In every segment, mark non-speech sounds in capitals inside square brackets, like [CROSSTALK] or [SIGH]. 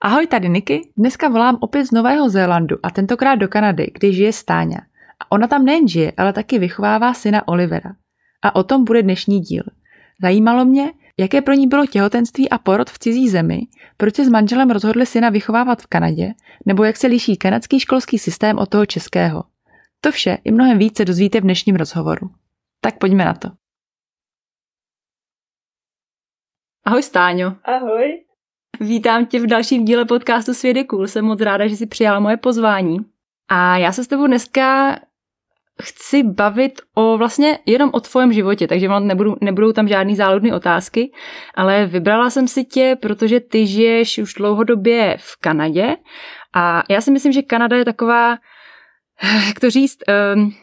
Ahoj, tady Niky. Dneska volám opět z Nového Zélandu a tentokrát do Kanady, kde žije Stáňa. A ona tam nejen žije, ale taky vychovává syna Olivera. A o tom bude dnešní díl. Zajímalo mě, jaké pro ní bylo těhotenství a porod v cizí zemi, proč se s manželem rozhodli syna vychovávat v Kanadě, nebo jak se liší kanadský školský systém od toho českého. To vše i mnohem více dozvíte v dnešním rozhovoru. Tak pojďme na to. Ahoj Stáňo. Ahoj. Vítám tě v dalším díle podcastu Svět je cool. Jsem moc ráda, že jsi přijala moje pozvání. A já se s tebou dneska chci bavit o vlastně jenom o tvém životě, takže nebudu, nebudou tam žádný záludné otázky, ale vybrala jsem si tě, protože ty žiješ už dlouhodobě v Kanadě a já si myslím, že Kanada je taková, jak to říct, um,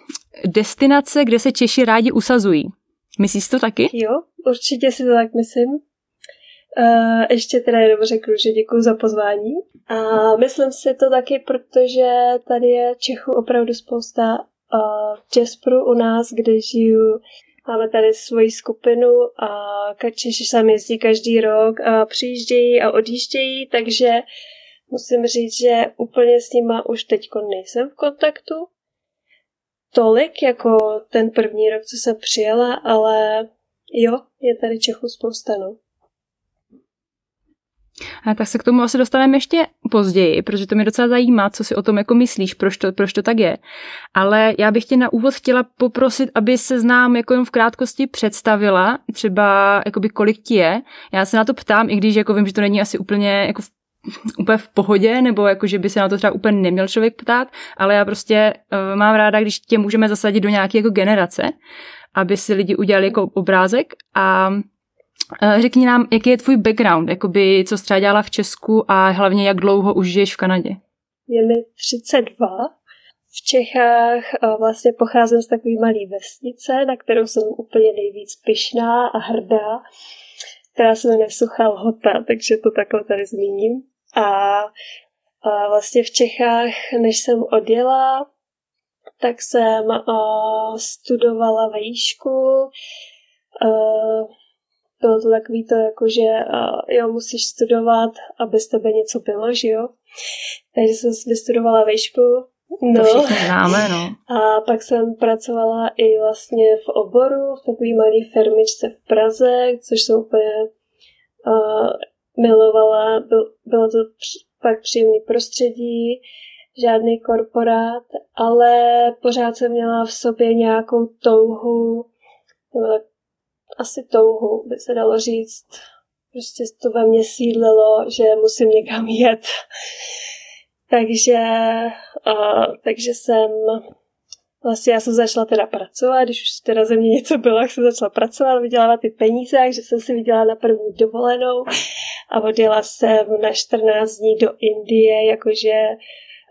destinace, kde se Češi rádi usazují. Myslíš to taky? Jo, určitě si to tak myslím. Ještě teda jenom řeknu, že děkuji za pozvání. A myslím si to taky, protože tady je Čechu opravdu spousta uh, v Jaspru u nás, kde žiju. Máme tady svoji skupinu a Češi sem jezdí každý rok a přijíždějí a odjíždějí, takže musím říct, že úplně s nima už teď nejsem v kontaktu. Tolik jako ten první rok, co jsem přijela, ale jo, je tady Čechu spousta, no. A tak se k tomu asi dostaneme ještě později, protože to mě docela zajímá, co si o tom jako myslíš, proč to, proč to tak je. Ale já bych tě na úvod chtěla poprosit, aby se znám jako jen v krátkosti představila, třeba jakoby kolik ti je. Já se na to ptám, i když jako vím, že to není asi úplně jako v úplně v pohodě, nebo jako, že by se na to třeba úplně neměl člověk ptát, ale já prostě uh, mám ráda, když tě můžeme zasadit do nějaké jako generace, aby si lidi udělali jako obrázek a řekni nám, jaký je tvůj background, jakoby, co jsi dělala v Česku a hlavně jak dlouho už žiješ v Kanadě? Je mi 32. V Čechách eh, vlastně pocházím z takové malé vesnice, na kterou jsem úplně nejvíc pyšná a hrdá, která se jmenuje Suchá Lhota, takže to takhle tady zmíním. A, vlastně v Čechách, než jsem odjela, tak jsem uh, studovala uh, bylo to takový to, jako že uh, jo, musíš studovat, aby z tebe něco bylo, že jo. Takže jsem vystudovala výšku. No. To všichni známe, no. [LAUGHS] A pak jsem pracovala i vlastně v oboru, v takové malé firmičce v Praze, což jsem úplně uh, milovala. Byl, bylo to pak příjemný prostředí, žádný korporát, ale pořád jsem měla v sobě nějakou touhu, nebo asi touhu, by se dalo říct. Prostě to ve mně sídlilo, že musím někam jet. takže, uh, takže jsem Vlastně já jsem začala teda pracovat, když už teda ze mě něco bylo, tak jsem začala pracovat, vydělávat ty peníze, takže jsem si vydělala na první dovolenou a odjela jsem na 14 dní do Indie, jakože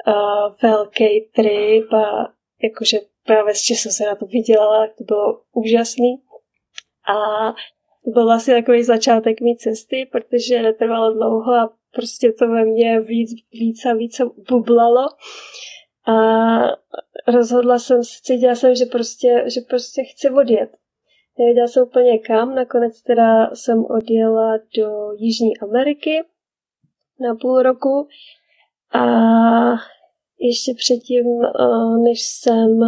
uh, velký trip a jakože právě s jsem se na to vydělala, tak to bylo úžasný. A byl vlastně takový začátek mý cesty, protože netrvalo dlouho a prostě to ve mně víc, víc a víc bublalo. A rozhodla jsem se, cítila jsem, že prostě, že prostě chci odjet. Nevěděla jsem úplně kam, nakonec teda jsem odjela do Jižní Ameriky na půl roku a ještě předtím, než jsem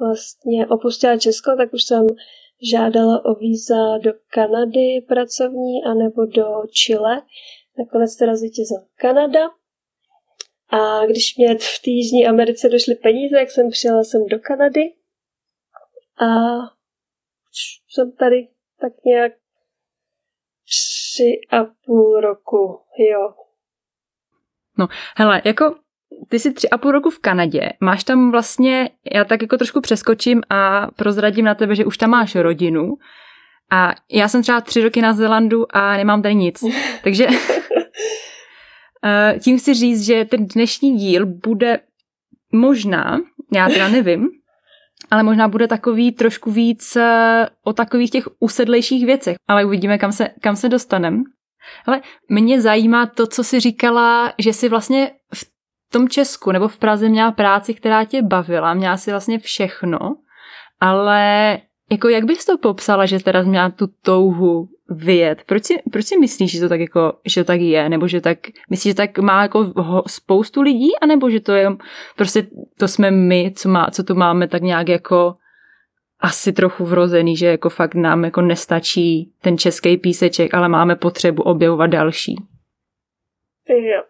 vlastně opustila Česko, tak už jsem žádala o víza do Kanady pracovní anebo do Chile. Nakonec teda zvítězila Kanada. A když mě v Jižní Americe došly peníze, jak jsem přijela jsem do Kanady. A jsem tady tak nějak tři a půl roku, jo. No, hele, jako ty jsi tři a půl roku v Kanadě, máš tam vlastně, já tak jako trošku přeskočím a prozradím na tebe, že už tam máš rodinu a já jsem třeba tři roky na Zelandu a nemám tady nic, [LAUGHS] takže eh, tím chci říct, že ten dnešní díl bude možná, já teda nevím, ale možná bude takový trošku víc eh, o takových těch usedlejších věcech. Ale uvidíme, kam se, kam se dostaneme. Ale mě zajímá to, co jsi říkala, že jsi vlastně v tom Česku nebo v Praze měla práci, která tě bavila, měla si vlastně všechno, ale jako jak bys to popsala, že teda měla tu touhu vyjet? Proč si, proč si myslíš, že to tak jako, že to tak je? Nebo že tak, myslíš, že tak má jako spoustu lidí? A nebo že to je, prostě to jsme my, co, má, co tu máme tak nějak jako asi trochu vrozený, že jako fakt nám jako nestačí ten český píseček, ale máme potřebu objevovat další. Jo.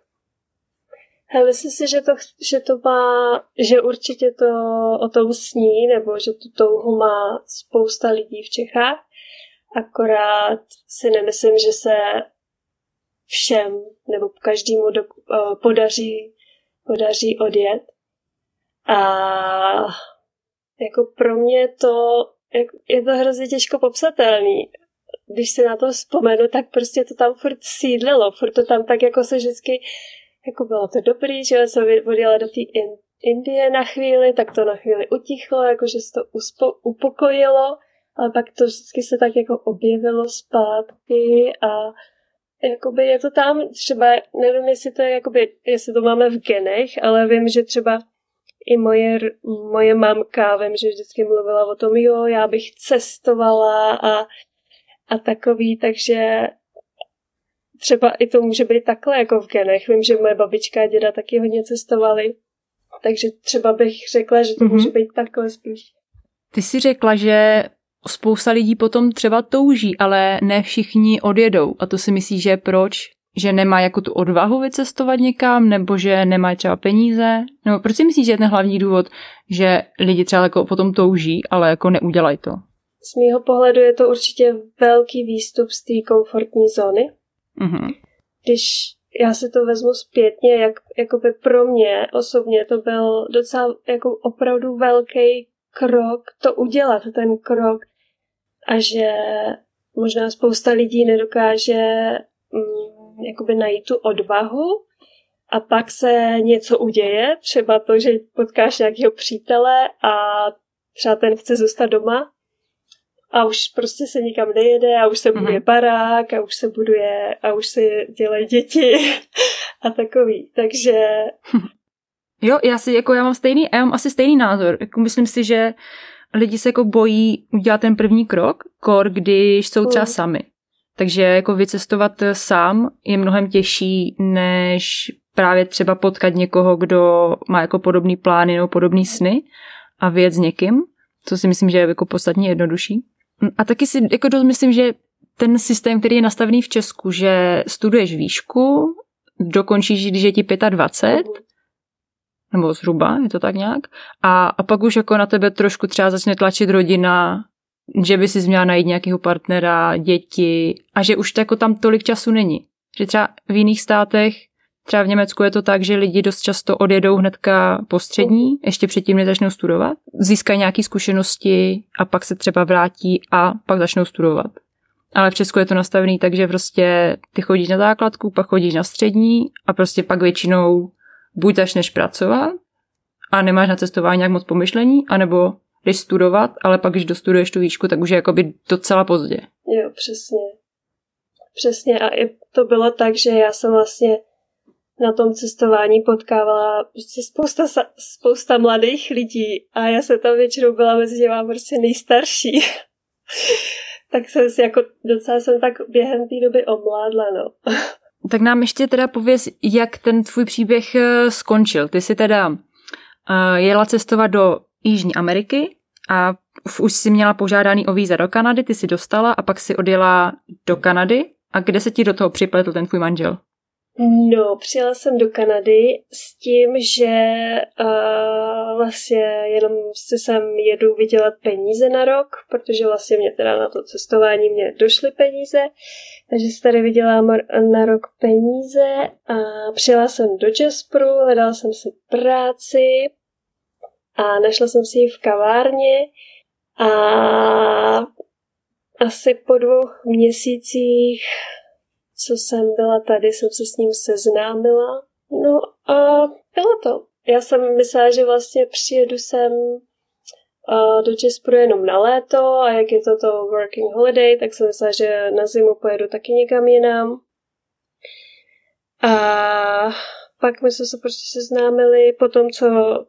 Já myslím si, že to, že to má, že určitě to o tom sní, nebo že tu touhu má spousta lidí v Čechách. Akorát si nemyslím, že se všem nebo každému do, uh, podaří, podaří odjet. A jako pro mě to, je to hrozně těžko popsatelný. Když si na to vzpomenu, tak prostě to tam furt sídlilo, furt to tam tak jako se vždycky, jako bylo to dobrý, že jsem odjela do té Indie na chvíli, tak to na chvíli utichlo, jakože se to uspo, upokojilo, ale pak to vždycky se tak jako objevilo zpátky a jakoby je to tam třeba, nevím, jestli to je jakoby, jestli to máme v genech, ale vím, že třeba i moje, moje mamka, vím, že vždycky mluvila o tom, jo, já bych cestovala a, a takový, takže třeba i to může být takhle jako v genech. Vím, že moje babička a děda taky hodně cestovali, takže třeba bych řekla, že to mm-hmm. může být takhle spíš. Ty jsi řekla, že spousta lidí potom třeba touží, ale ne všichni odjedou. A to si myslíš, že proč? že nemá jako tu odvahu vycestovat někam, nebo že nemá třeba peníze? Nebo proč si myslíš, že je ten hlavní důvod, že lidi třeba jako potom touží, ale jako neudělají to? Z mýho pohledu je to určitě velký výstup z té komfortní zóny. Mm-hmm. Když já si to vezmu zpětně, jak jakoby pro mě osobně to byl docela jako opravdu velký krok to udělat, ten krok a že možná spousta lidí nedokáže mm, jakoby najít tu odvahu a pak se něco uděje, třeba to, že potkáš nějakého přítele a třeba ten chce zůstat doma a už prostě se nikam nejede a už se buduje mm-hmm. barák a už se buduje a už se dělají děti [LAUGHS] a takový. Takže... Jo, já si jako já mám stejný, já mám asi stejný názor. Jako myslím si, že lidi se jako bojí udělat ten první krok, kor, když jsou třeba mm. sami. Takže jako vycestovat sám je mnohem těžší, než právě třeba potkat někoho, kdo má jako podobný plány nebo podobný sny a vyjet s někým, co si myslím, že je jako podstatně jednodušší. A taky si jako myslím, že ten systém, který je nastavený v Česku, že studuješ výšku, dokončíš, když je ti 25, nebo zhruba, je to tak nějak, a, a pak už jako na tebe trošku třeba začne tlačit rodina, že by si měla najít nějakého partnera, děti a že už to jako tam tolik času není. Že třeba v jiných státech, třeba v Německu je to tak, že lidi dost často odjedou hnedka po střední, ještě předtím, než začnou studovat, získají nějaké zkušenosti a pak se třeba vrátí a pak začnou studovat. Ale v Česku je to nastavené tak, že prostě ty chodíš na základku, pak chodíš na střední a prostě pak většinou buď začneš pracovat a nemáš na cestování nějak moc pomyšlení, anebo jdeš studovat, ale pak, když dostuduješ tu výšku, tak už je jakoby docela pozdě. Jo, přesně. Přesně a i to bylo tak, že já jsem vlastně na tom cestování potkávala prostě spousta, spousta mladých lidí a já jsem tam většinou byla mezi těma prostě nejstarší. [LAUGHS] tak jsem si jako docela jsem tak během té doby omládla, no. [LAUGHS] tak nám ještě teda pověz, jak ten tvůj příběh eh, skončil. Ty jsi teda uh, jela cestovat do Jižní Ameriky a už si měla požádaný o víza do Kanady, ty si dostala a pak si odjela do Kanady. A kde se ti do toho připletl ten tvůj manžel? No, přijela jsem do Kanady s tím, že uh, vlastně jenom si sem jedu vydělat peníze na rok, protože vlastně mě teda na to cestování mě došly peníze, takže si tady vydělám na rok peníze a přijela jsem do Jasperu, hledala jsem si práci, a našla jsem si ji v kavárně a asi po dvou měsících, co jsem byla tady, jsem se s ním seznámila. No a bylo to. já jsem myslela, že vlastně přijedu sem do Česku jenom na léto a jak je to to working holiday, tak jsem myslela, že na zimu pojedu taky někam jinam. A pak my jsme se prostě seznámili, po tom, co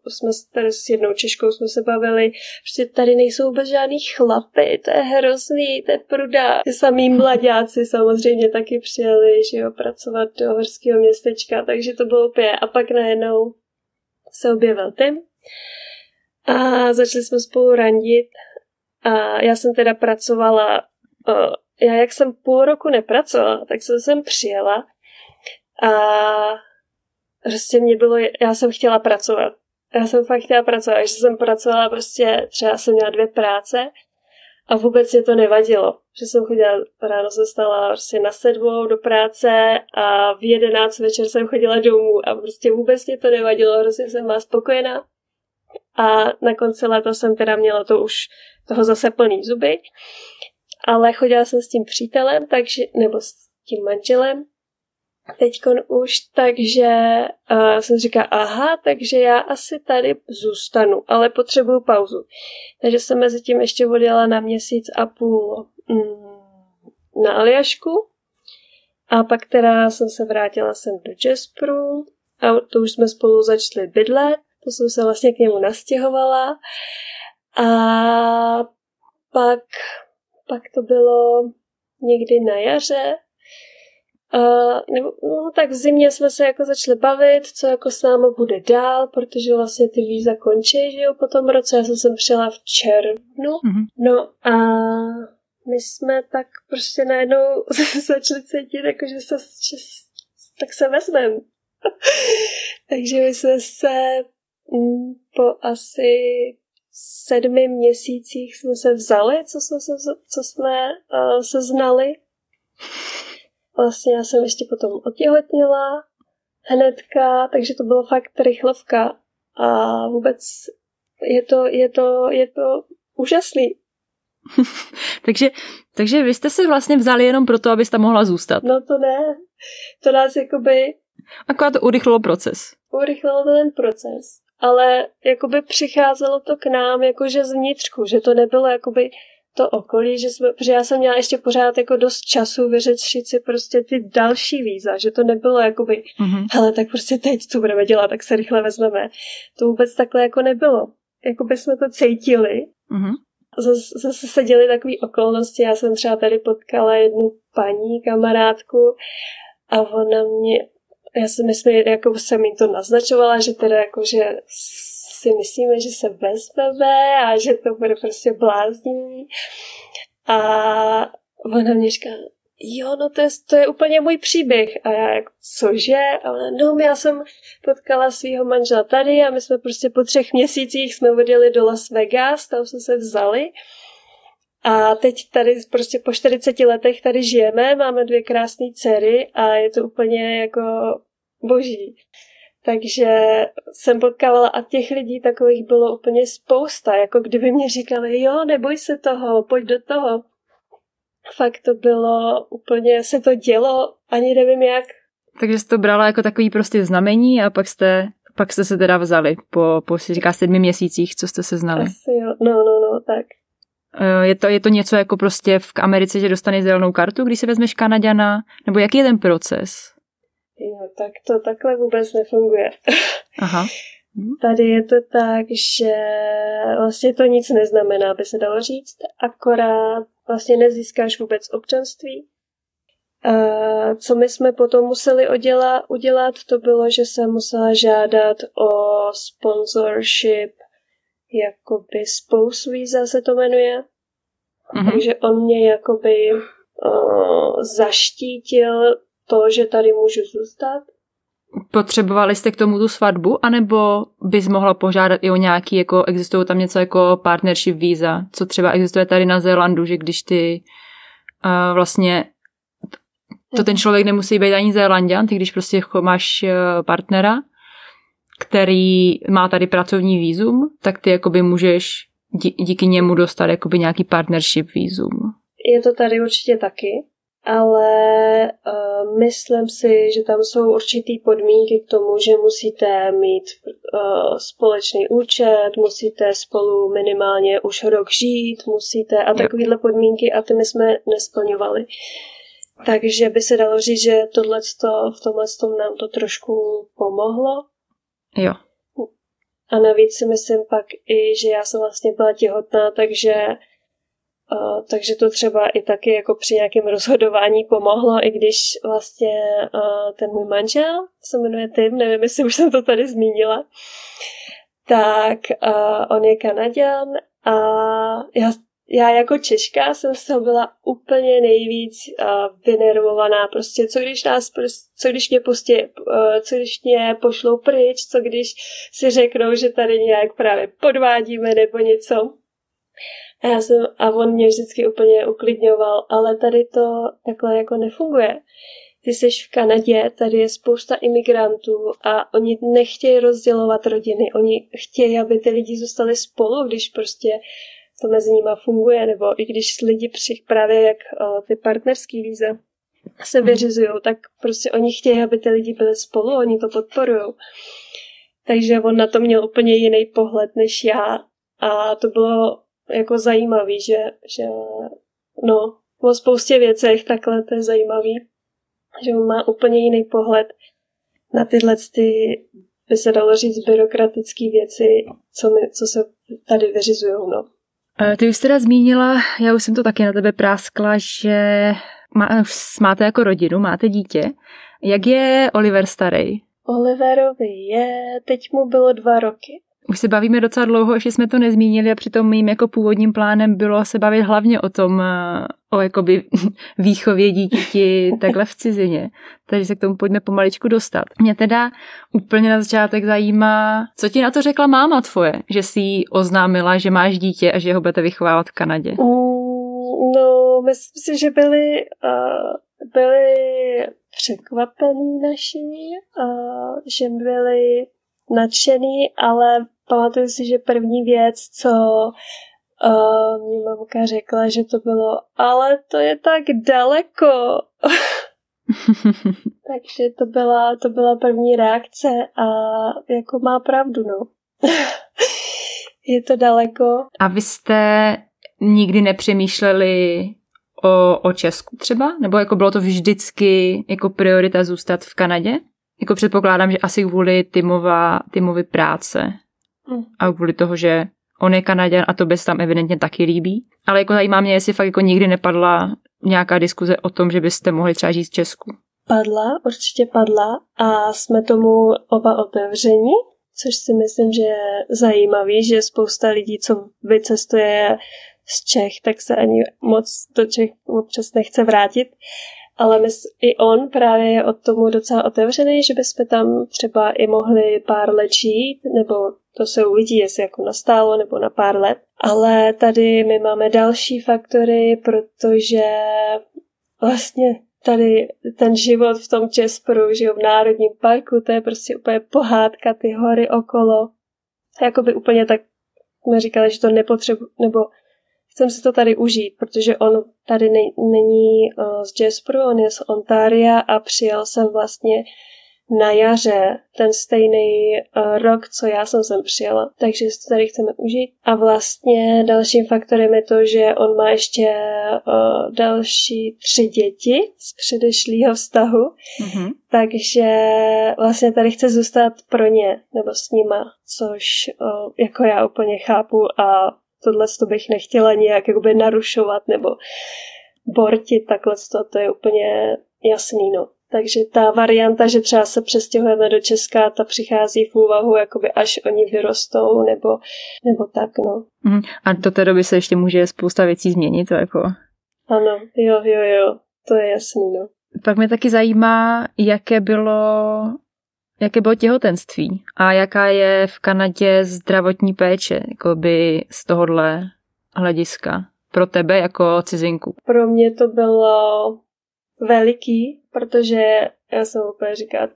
jsme tady s jednou Češkou jsme se bavili, prostě tady nejsou vůbec žádný chlapy, to je hrozný, to je pruda. Ty samý mladáci samozřejmě taky přijeli, že jo, pracovat do horského městečka, takže to bylo úplně. A pak najednou se objevil Tim a začali jsme spolu randit a já jsem teda pracovala, já jak jsem půl roku nepracovala, tak jsem sem přijela a prostě mě bylo, já jsem chtěla pracovat. Já jsem fakt chtěla pracovat, že jsem pracovala prostě, třeba jsem měla dvě práce a vůbec mě to nevadilo. Že jsem chodila, ráno se stala prostě na sedmou do práce a v jedenáct večer jsem chodila domů a prostě vůbec mě to nevadilo, hrozně jsem byla spokojená. A na konci léta jsem teda měla to už toho zase plný zuby. Ale chodila jsem s tím přítelem, takže, nebo s tím manželem, teď už, takže uh, jsem říkala, aha, takže já asi tady zůstanu, ale potřebuju pauzu. Takže jsem mezi tím ještě odjela na měsíc a půl mm, na Aljašku. A pak teda jsem se vrátila sem do Jaspru a to už jsme spolu začali bydlet, to jsem se vlastně k němu nastěhovala. A pak, pak to bylo někdy na jaře, Uh, nebo, no, tak v zimě jsme se jako začali bavit, co jako s námi bude dál, protože vlastně ty víza končí, že jo, po tom roce. Já jsem sem přijela v červnu. Mm-hmm. No a my jsme tak prostě najednou [LAUGHS] začali cítit, jako že se, že, tak se vezmeme. [LAUGHS] Takže my jsme se mm, po asi sedmi měsících jsme se vzali, co jsme se, co jsme uh, se znali vlastně já jsem ještě potom otěhotněla hnedka, takže to bylo fakt rychlovka a vůbec je to, je to, je to úžasný. [LAUGHS] takže, takže vy jste se vlastně vzali jenom proto, abyste mohla zůstat. No to ne. To nás jakoby... Akorát to urychlilo proces. Urychlilo to ten proces. Ale jakoby přicházelo to k nám jakože zvnitřku, že to nebylo jakoby to okolí, že jsme, protože já jsem měla ještě pořád jako dost času vyřešit si prostě ty další víza, že to nebylo jakoby, mm-hmm. hele, tak prostě teď, co budeme dělat, tak se rychle vezmeme. To vůbec takhle jako nebylo. Jakoby jsme to cítili. Mm-hmm. Zase, zase se děly takové okolnosti. Já jsem třeba tady potkala jednu paní, kamarádku a ona mě, já si myslím, jako jsem jí to naznačovala, že teda jako, že si myslíme, že se vezmeme a že to bude prostě bláznivý. A ona mě říká, jo, no to je, to je úplně můj příběh. A já jako, cože? A ona, no, já jsem potkala svého manžela tady a my jsme prostě po třech měsících jsme odjeli do Las Vegas, tam jsme se vzali. A teď tady prostě po 40 letech tady žijeme, máme dvě krásné dcery a je to úplně jako boží. Takže jsem potkávala a těch lidí takových bylo úplně spousta, jako kdyby mě říkali, jo, neboj se toho, pojď do toho. Fakt to bylo úplně, se to dělo, ani nevím jak. Takže jste to brala jako takový prostě znamení a pak jste, pak jste se teda vzali po, po si říká, sedmi měsících, co jste se znali. Asi jo, no, no, no, tak. Eh, je to, je to něco jako prostě v Americe, že dostaneš zelenou kartu, když se vezmeš Kanaďana? Nebo jaký je ten proces? Jo, tak to takhle vůbec nefunguje. Aha. [LAUGHS] Tady je to tak, že vlastně to nic neznamená, by se dalo říct, akorát vlastně nezískáš vůbec občanství. A co my jsme potom museli udělat, udělat, to bylo, že jsem musela žádat o sponsorship, jakoby spouse visa se to jmenuje. Mm-hmm. Takže on mě jakoby uh, zaštítil to, že tady můžu zůstat. Potřebovali jste k tomu tu svatbu, anebo bys mohla požádat i o nějaký, jako existují tam něco jako partnership víza, co třeba existuje tady na Zélandu, že když ty uh, vlastně to ten člověk nemusí být ani Zélandian, ty když prostě máš uh, partnera, který má tady pracovní vízum, tak ty jakoby můžeš dí, díky němu dostat jakoby nějaký partnership vízum. Je to tady určitě taky, ale uh, myslím si, že tam jsou určitý podmínky k tomu, že musíte mít uh, společný účet, musíte spolu minimálně už rok žít, musíte a takovéhle podmínky a ty my jsme nesplňovali. Takže by se dalo říct, že tohle v tomhle tom nám to trošku pomohlo. Jo. A navíc si myslím pak i, že já jsem vlastně byla těhotná, takže Uh, takže to třeba i taky jako při nějakém rozhodování pomohlo, i když vlastně uh, ten můj manžel se jmenuje Tim, nevím, jestli už jsem to tady zmínila, tak uh, on je Kanaděn a já, já jako Češka jsem toho byla úplně nejvíc uh, vynervovaná. Prostě co když nás, co když mě pustí, uh, co když mě pošlou pryč, co když si řeknou, že tady nějak právě podvádíme nebo něco. A, já jsem, a on mě vždycky úplně uklidňoval, ale tady to takhle jako nefunguje. Ty jsi v Kanadě, tady je spousta imigrantů a oni nechtějí rozdělovat rodiny. Oni chtějí, aby ty lidi zůstali spolu, když prostě to mezi nimi funguje, nebo i když lidi při, právě jak o, ty partnerský víze se mhm. vyřizují, tak prostě oni chtějí, aby ty lidi byli spolu, oni to podporují. Takže on na to měl úplně jiný pohled než já a to bylo jako zajímavý, že, že no, o spoustě věcech takhle to je zajímavý, že on má úplně jiný pohled na tyhle ty, by se dalo říct, byrokratické věci, co, my, co se tady vyřizují, no. Ty už teda zmínila, já už jsem to taky na tebe práskla, že má, máte jako rodinu, máte dítě. Jak je Oliver starý? Oliverovi je, teď mu bylo dva roky. Už se bavíme docela dlouho, ještě jsme to nezmínili a přitom mým jako původním plánem bylo se bavit hlavně o tom, eh, o jakoby [LAUGHS] výchově dítěti takhle v cizině. Takže se k tomu pojďme pomaličku dostat. Mě teda úplně na začátek zajímá, co ti na to řekla máma tvoje, že si jí oznámila, že máš dítě a že ho budete vychovávat v Kanadě? No, myslím si, že byli, uh, byli překvapení naši, uh, že byli nadšený, ale pamatuju si, že první věc, co uh, mi mamka řekla, že to bylo, ale to je tak daleko. [LAUGHS] Takže to byla, to byla první reakce a jako má pravdu, no. [LAUGHS] je to daleko. A vy jste nikdy nepřemýšleli o, o Česku třeba? Nebo jako bylo to vždycky jako priorita zůstat v Kanadě? Jako předpokládám, že asi kvůli Timova, Timovy práce a kvůli toho, že on je Kanaděn a to se tam evidentně taky líbí. Ale jako zajímá mě, jestli fakt jako nikdy nepadla nějaká diskuze o tom, že byste mohli třeba žít v Česku. Padla, určitě padla a jsme tomu oba otevření, což si myslím, že je zajímavý, že spousta lidí, co vycestuje z Čech, tak se ani moc do Čech občas nechce vrátit ale my, i on právě je od tomu docela otevřený, že bychom tam třeba i mohli pár let žít, nebo to se uvidí, jestli jako nastálo, nebo na pár let. Ale tady my máme další faktory, protože vlastně tady ten život v tom Česporu, že v Národním parku, to je prostě úplně pohádka, ty hory okolo. Jakoby úplně tak jsme říkali, že to nepotřebu, nebo chcem si to tady užít, protože on tady ne, není uh, z Jasperu, on je z Ontaria a přijel jsem vlastně na jaře, ten stejný uh, rok, co já jsem sem přijela. Takže si to tady chceme užít. A vlastně dalším faktorem je to, že on má ještě uh, další tři děti z předešlého vztahu. Mm-hmm. Takže vlastně tady chce zůstat pro ně, nebo s nima, což uh, jako já úplně chápu a tohle to bych nechtěla nějak jakoby narušovat nebo bortit takhle to, to je úplně jasný, no. Takže ta varianta, že třeba se přestěhujeme do Česka, ta přichází v úvahu, jakoby až oni vyrostou, nebo, nebo tak, no. Mm, a do té doby se ještě může spousta věcí změnit, jako... Ano, jo, jo, jo, to je jasný, no. Pak mě taky zajímá, jaké bylo jaké bylo těhotenství a jaká je v Kanadě zdravotní péče by z tohohle hlediska pro tebe jako cizinku? Pro mě to bylo veliký, protože já jsem úplně říkat,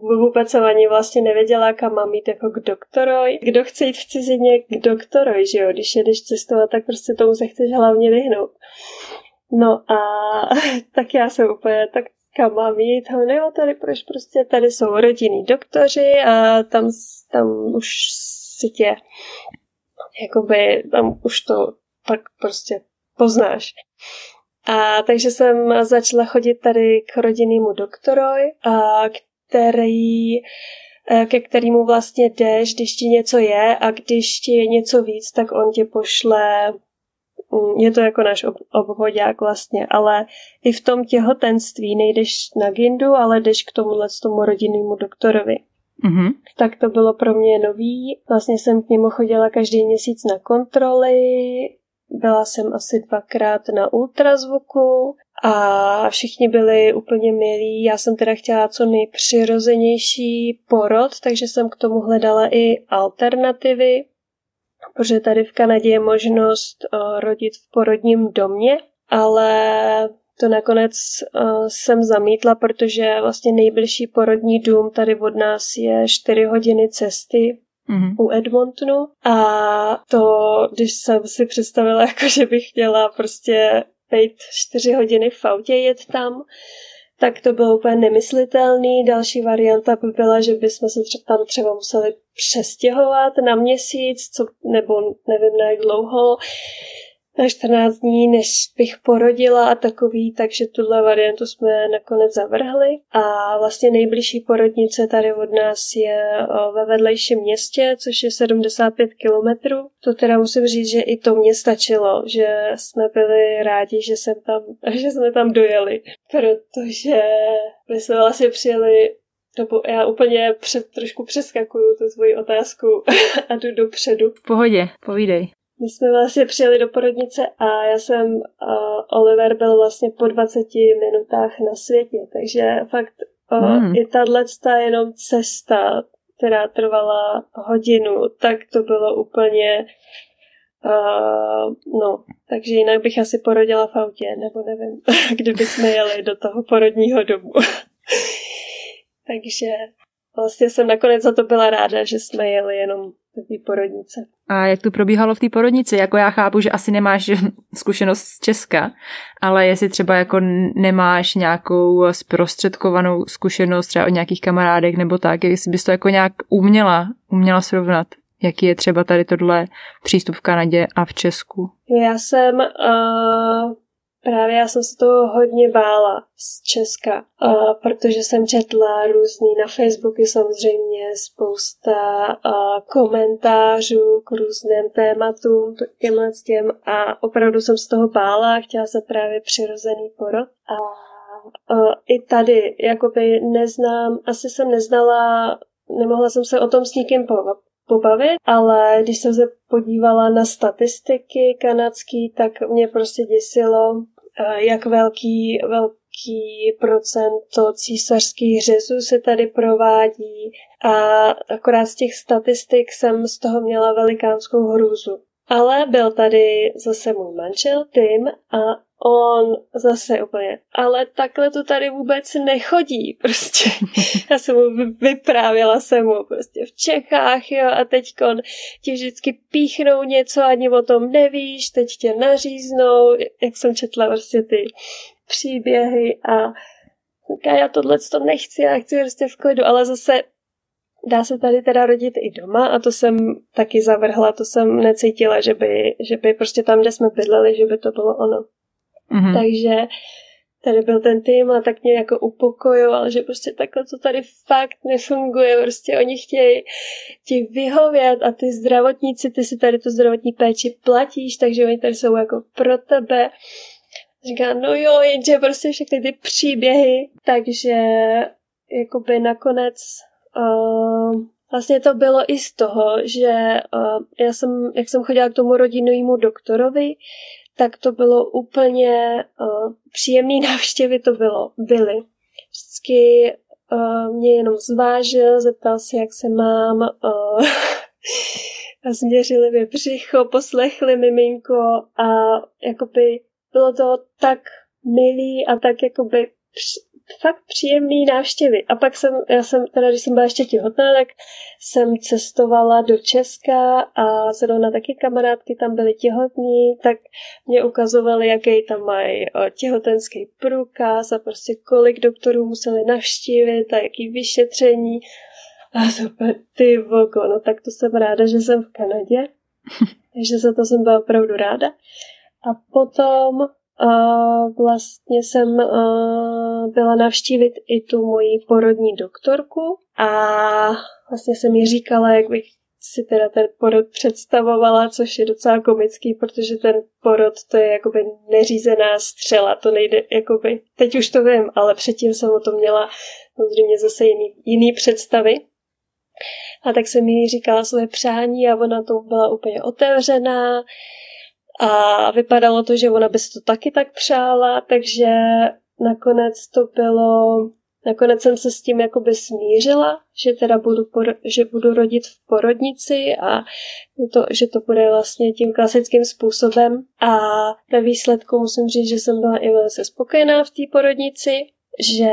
vůbec jsem ani vlastně nevěděla, kam mám jít jako k doktoroj. Kdo chce jít v cizině k doktoroj, že jo? Když jedeš cestovat, tak prostě tomu se chceš hlavně vyhnout. No a [LAUGHS] tak já jsem úplně, tak kam mám jít? No jo, tady proč prostě, tady jsou rodinní doktoři a tam, tam už si tě, jakoby, tam už to tak prostě poznáš. A takže jsem začala chodit tady k rodinnému doktorovi, a který e, ke kterému vlastně jdeš, když ti něco je a když ti je něco víc, tak on tě pošle je to jako náš ob- obvodák vlastně, ale i v tom těhotenství nejdeš na gindu, ale jdeš k tomuhle tomu rodinnému doktorovi. Mm-hmm. Tak to bylo pro mě nový. Vlastně jsem k němu chodila každý měsíc na kontroly, byla jsem asi dvakrát na ultrazvuku a všichni byli úplně milí. Já jsem teda chtěla co nejpřirozenější porod, takže jsem k tomu hledala i alternativy, protože tady v Kanadě je možnost uh, rodit v porodním domě, ale to nakonec uh, jsem zamítla, protože vlastně nejbližší porodní dům tady od nás je 4 hodiny cesty mm-hmm. u Edmontonu a to, když jsem si představila, [LAUGHS] jako že bych chtěla prostě být čtyři hodiny v autě jet tam, tak to bylo úplně nemyslitelný. Další varianta by byla, že bychom se tam třeba museli přestěhovat na měsíc, co, nebo nevím na jak dlouho na 14 dní, než bych porodila a takový, takže tuhle variantu jsme nakonec zavrhli. A vlastně nejbližší porodnice tady od nás je ve vedlejším městě, což je 75 kilometrů. To teda musím říct, že i to mě stačilo, že jsme byli rádi, že, jsem tam, [LAUGHS] že jsme tam dojeli, protože my jsme vlastně přijeli nebo já úplně před, trošku přeskakuju tu tvoji otázku [LAUGHS] a jdu dopředu. V pohodě, povídej. My jsme vlastně přijeli do porodnice a já jsem, uh, Oliver byl vlastně po 20 minutách na světě, takže fakt uh, mm. i tahle jenom cesta, která trvala hodinu, tak to bylo úplně Uh, no, takže jinak bych asi porodila v autě, nebo nevím, [LAUGHS] kdyby jsme jeli do toho porodního domu. [LAUGHS] takže vlastně jsem nakonec za to byla ráda, že jsme jeli jenom do té porodnice. A jak to probíhalo v té porodnici? Jako já chápu, že asi nemáš [LAUGHS] zkušenost z Česka, ale jestli třeba jako nemáš nějakou zprostředkovanou zkušenost třeba od nějakých kamarádek nebo tak, jestli bys to jako nějak uměla, uměla srovnat, jaký je třeba tady tohle přístup v Kanadě a v Česku? Já jsem uh, Právě já jsem se toho hodně bála z Česka, uh, protože jsem četla různý na Facebooku samozřejmě spousta uh, komentářů k různým tématům, těmhle těm a opravdu jsem z toho bála, chtěla se právě přirozený porod. A uh, i tady, jakoby neznám, asi jsem neznala, nemohla jsem se o tom s nikým pobavit, ale když jsem se podívala na statistiky kanadský, tak mě prostě děsilo, Eh, jak velký, velký procento císařských řezů se tady provádí a akorát z těch statistik jsem z toho měla velikánskou hrůzu. Ale byl tady zase můj manžel Tim a on zase úplně, ale takhle to tady vůbec nechodí, prostě. [LAUGHS] Já jsem mu vyprávěla jsem mu prostě v Čechách, jo, a teď ti vždycky píchnou něco, ani o tom nevíš, teď tě naříznou, jak jsem četla prostě ty příběhy a já tohle to nechci, já chci prostě v klidu, ale zase dá se tady teda rodit i doma a to jsem taky zavrhla, to jsem necítila, že by, že by prostě tam, kde jsme bydleli, že by to bylo ono. Mm-hmm. Takže tady byl ten tým a tak mě jako upokojoval, že prostě takhle to tady fakt nefunguje, prostě oni chtějí ti vyhovět a ty zdravotníci, ty si tady tu zdravotní péči platíš, takže oni tady jsou jako pro tebe. Říká, no jo, jenže prostě všechny ty příběhy, takže jakoby nakonec uh, vlastně to bylo i z toho, že uh, já jsem, jak jsem chodila k tomu rodinnému doktorovi, tak to bylo úplně uh, příjemný [LAUGHS] návštěvy to bylo, byly. Vždycky uh, mě jenom zvážil, zeptal se, jak se mám, uh, [LAUGHS] a změřili mi břicho, poslechli miminko a jakoby bylo to tak milý a tak jakoby fakt příjemný návštěvy. A pak jsem, já jsem, teda když jsem byla ještě těhotná, tak jsem cestovala do Česka a zrovna taky kamarádky tam byly těhotní, tak mě ukazovali, jaký tam mají těhotenský průkaz a prostě kolik doktorů museli navštívit a jaký vyšetření. A super, ty vogo, no tak to jsem ráda, že jsem v Kanadě. [LAUGHS] Takže za to jsem byla opravdu ráda. A potom uh, vlastně jsem uh, byla navštívit i tu moji porodní doktorku a vlastně jsem jí říkala, jak bych si teda ten porod představovala, což je docela komický, protože ten porod to je jakoby neřízená střela, to nejde jakoby, teď už to vím, ale předtím jsem o tom měla samozřejmě zase jiný, jiný představy. A tak jsem jí říkala své přání a ona to byla úplně otevřená a vypadalo to, že ona by si to taky tak přála, takže nakonec to bylo, nakonec jsem se s tím jakoby smířila, že teda budu, že budu rodit v porodnici a to, že to bude vlastně tím klasickým způsobem. A ve výsledku musím říct, že jsem byla i velice spokojená v té porodnici, že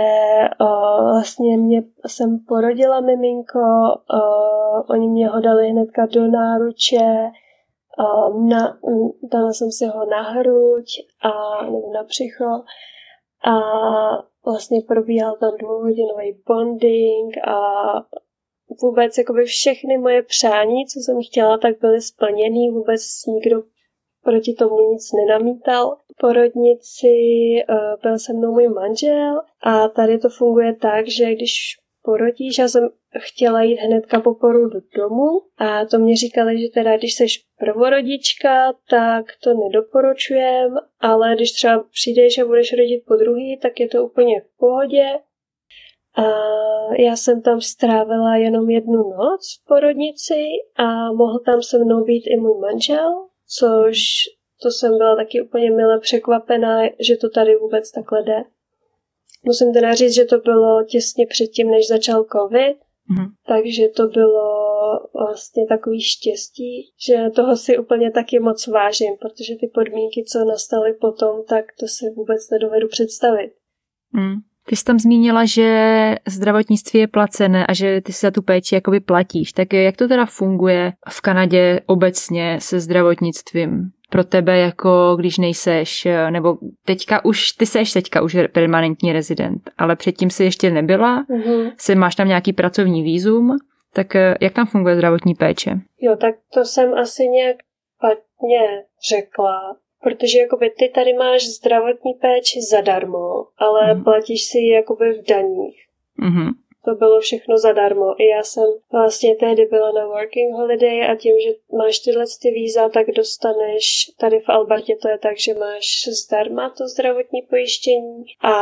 o, vlastně mě jsem porodila miminko, o, oni mě ho dali hnedka do náruče, o, na, dala jsem si ho na hruď a, nebo na břicho a vlastně probíhal tam dvouhodinový bonding a vůbec jakoby všechny moje přání, co jsem chtěla, tak byly splněny, vůbec nikdo proti tomu nic nenamítal. Porodnici uh, byl se mnou můj manžel a tady to funguje tak, že když porodíš, já jsem chtěla jít hnedka po porodu domů a to mě říkali, že teda když jsi prvorodička, tak to nedoporučujem, ale když třeba přijdeš a budeš rodit po druhý, tak je to úplně v pohodě. A já jsem tam strávila jenom jednu noc v porodnici a mohl tam se mnou být i můj manžel, což to jsem byla taky úplně milé překvapená, že to tady vůbec takhle jde. Musím teda říct, že to bylo těsně předtím, než začal covid, mm-hmm. takže to bylo vlastně takový štěstí, že toho si úplně taky moc vážím, protože ty podmínky, co nastaly potom, tak to si vůbec nedovedu představit. Mm. Ty jsi tam zmínila, že zdravotnictví je placené a že ty si za tu péči jakoby platíš. Tak jak to teda funguje v Kanadě obecně se zdravotnictvím? Pro tebe, jako když nejseš, nebo teďka už, ty seš teďka už permanentní rezident, ale předtím si ještě nebyla, mm-hmm. si máš tam nějaký pracovní výzum, tak jak tam funguje zdravotní péče? Jo, tak to jsem asi nějak špatně řekla. Protože jakoby ty tady máš zdravotní péči zadarmo, ale mm. platíš si ji jakoby v daních. Mm-hmm. To bylo všechno zadarmo. I já jsem vlastně tehdy byla na working holiday a tím, že máš tyhle ty víza, tak dostaneš, tady v Albertě to je tak, že máš zdarma to zdravotní pojištění a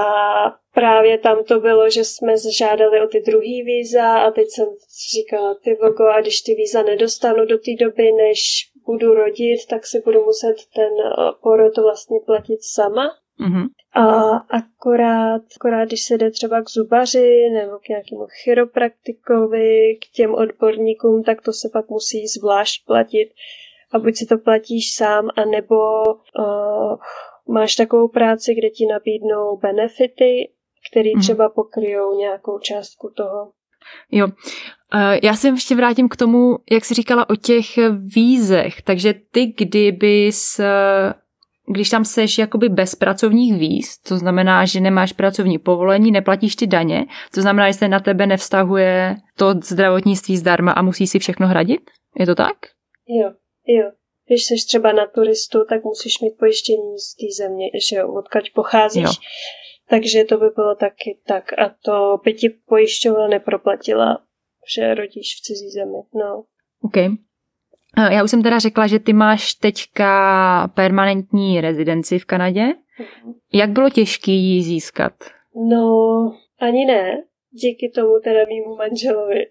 právě tam to bylo, že jsme žádali o ty druhý víza a teď jsem říkala, ty vogo, a když ty víza nedostanu do té doby, než budu rodit, tak si budu muset ten eh, porod vlastně platit sama. Mm-hmm. A akorát, akorát, když se jde třeba k zubaři nebo k nějakému chiropraktikovi, k těm odborníkům, tak to se pak musí zvlášť platit. A buď si to platíš sám, anebo uh, máš takovou práci, kde ti nabídnou benefity, které mm-hmm. třeba pokryjou nějakou částku toho. Jo, já se ještě vrátím k tomu, jak jsi říkala o těch vízech. Takže ty, kdybys, když tam seš jakoby bez pracovních víz, to znamená, že nemáš pracovní povolení, neplatíš ty daně, to znamená, že se na tebe nevztahuje to zdravotnictví zdarma a musí si všechno hradit? Je to tak? Jo, jo. Když jsi třeba na turistu, tak musíš mít pojištění z té země, že odkaď pocházíš. Jo. Takže to by bylo taky tak. A to by ti pojišťovna neproplatila že rodíš v cizí zemi. No. OK. Já už jsem teda řekla, že ty máš teďka permanentní rezidenci v Kanadě. Uh-huh. Jak bylo těžké ji získat? No, ani ne. Díky tomu teda mýmu manželovi.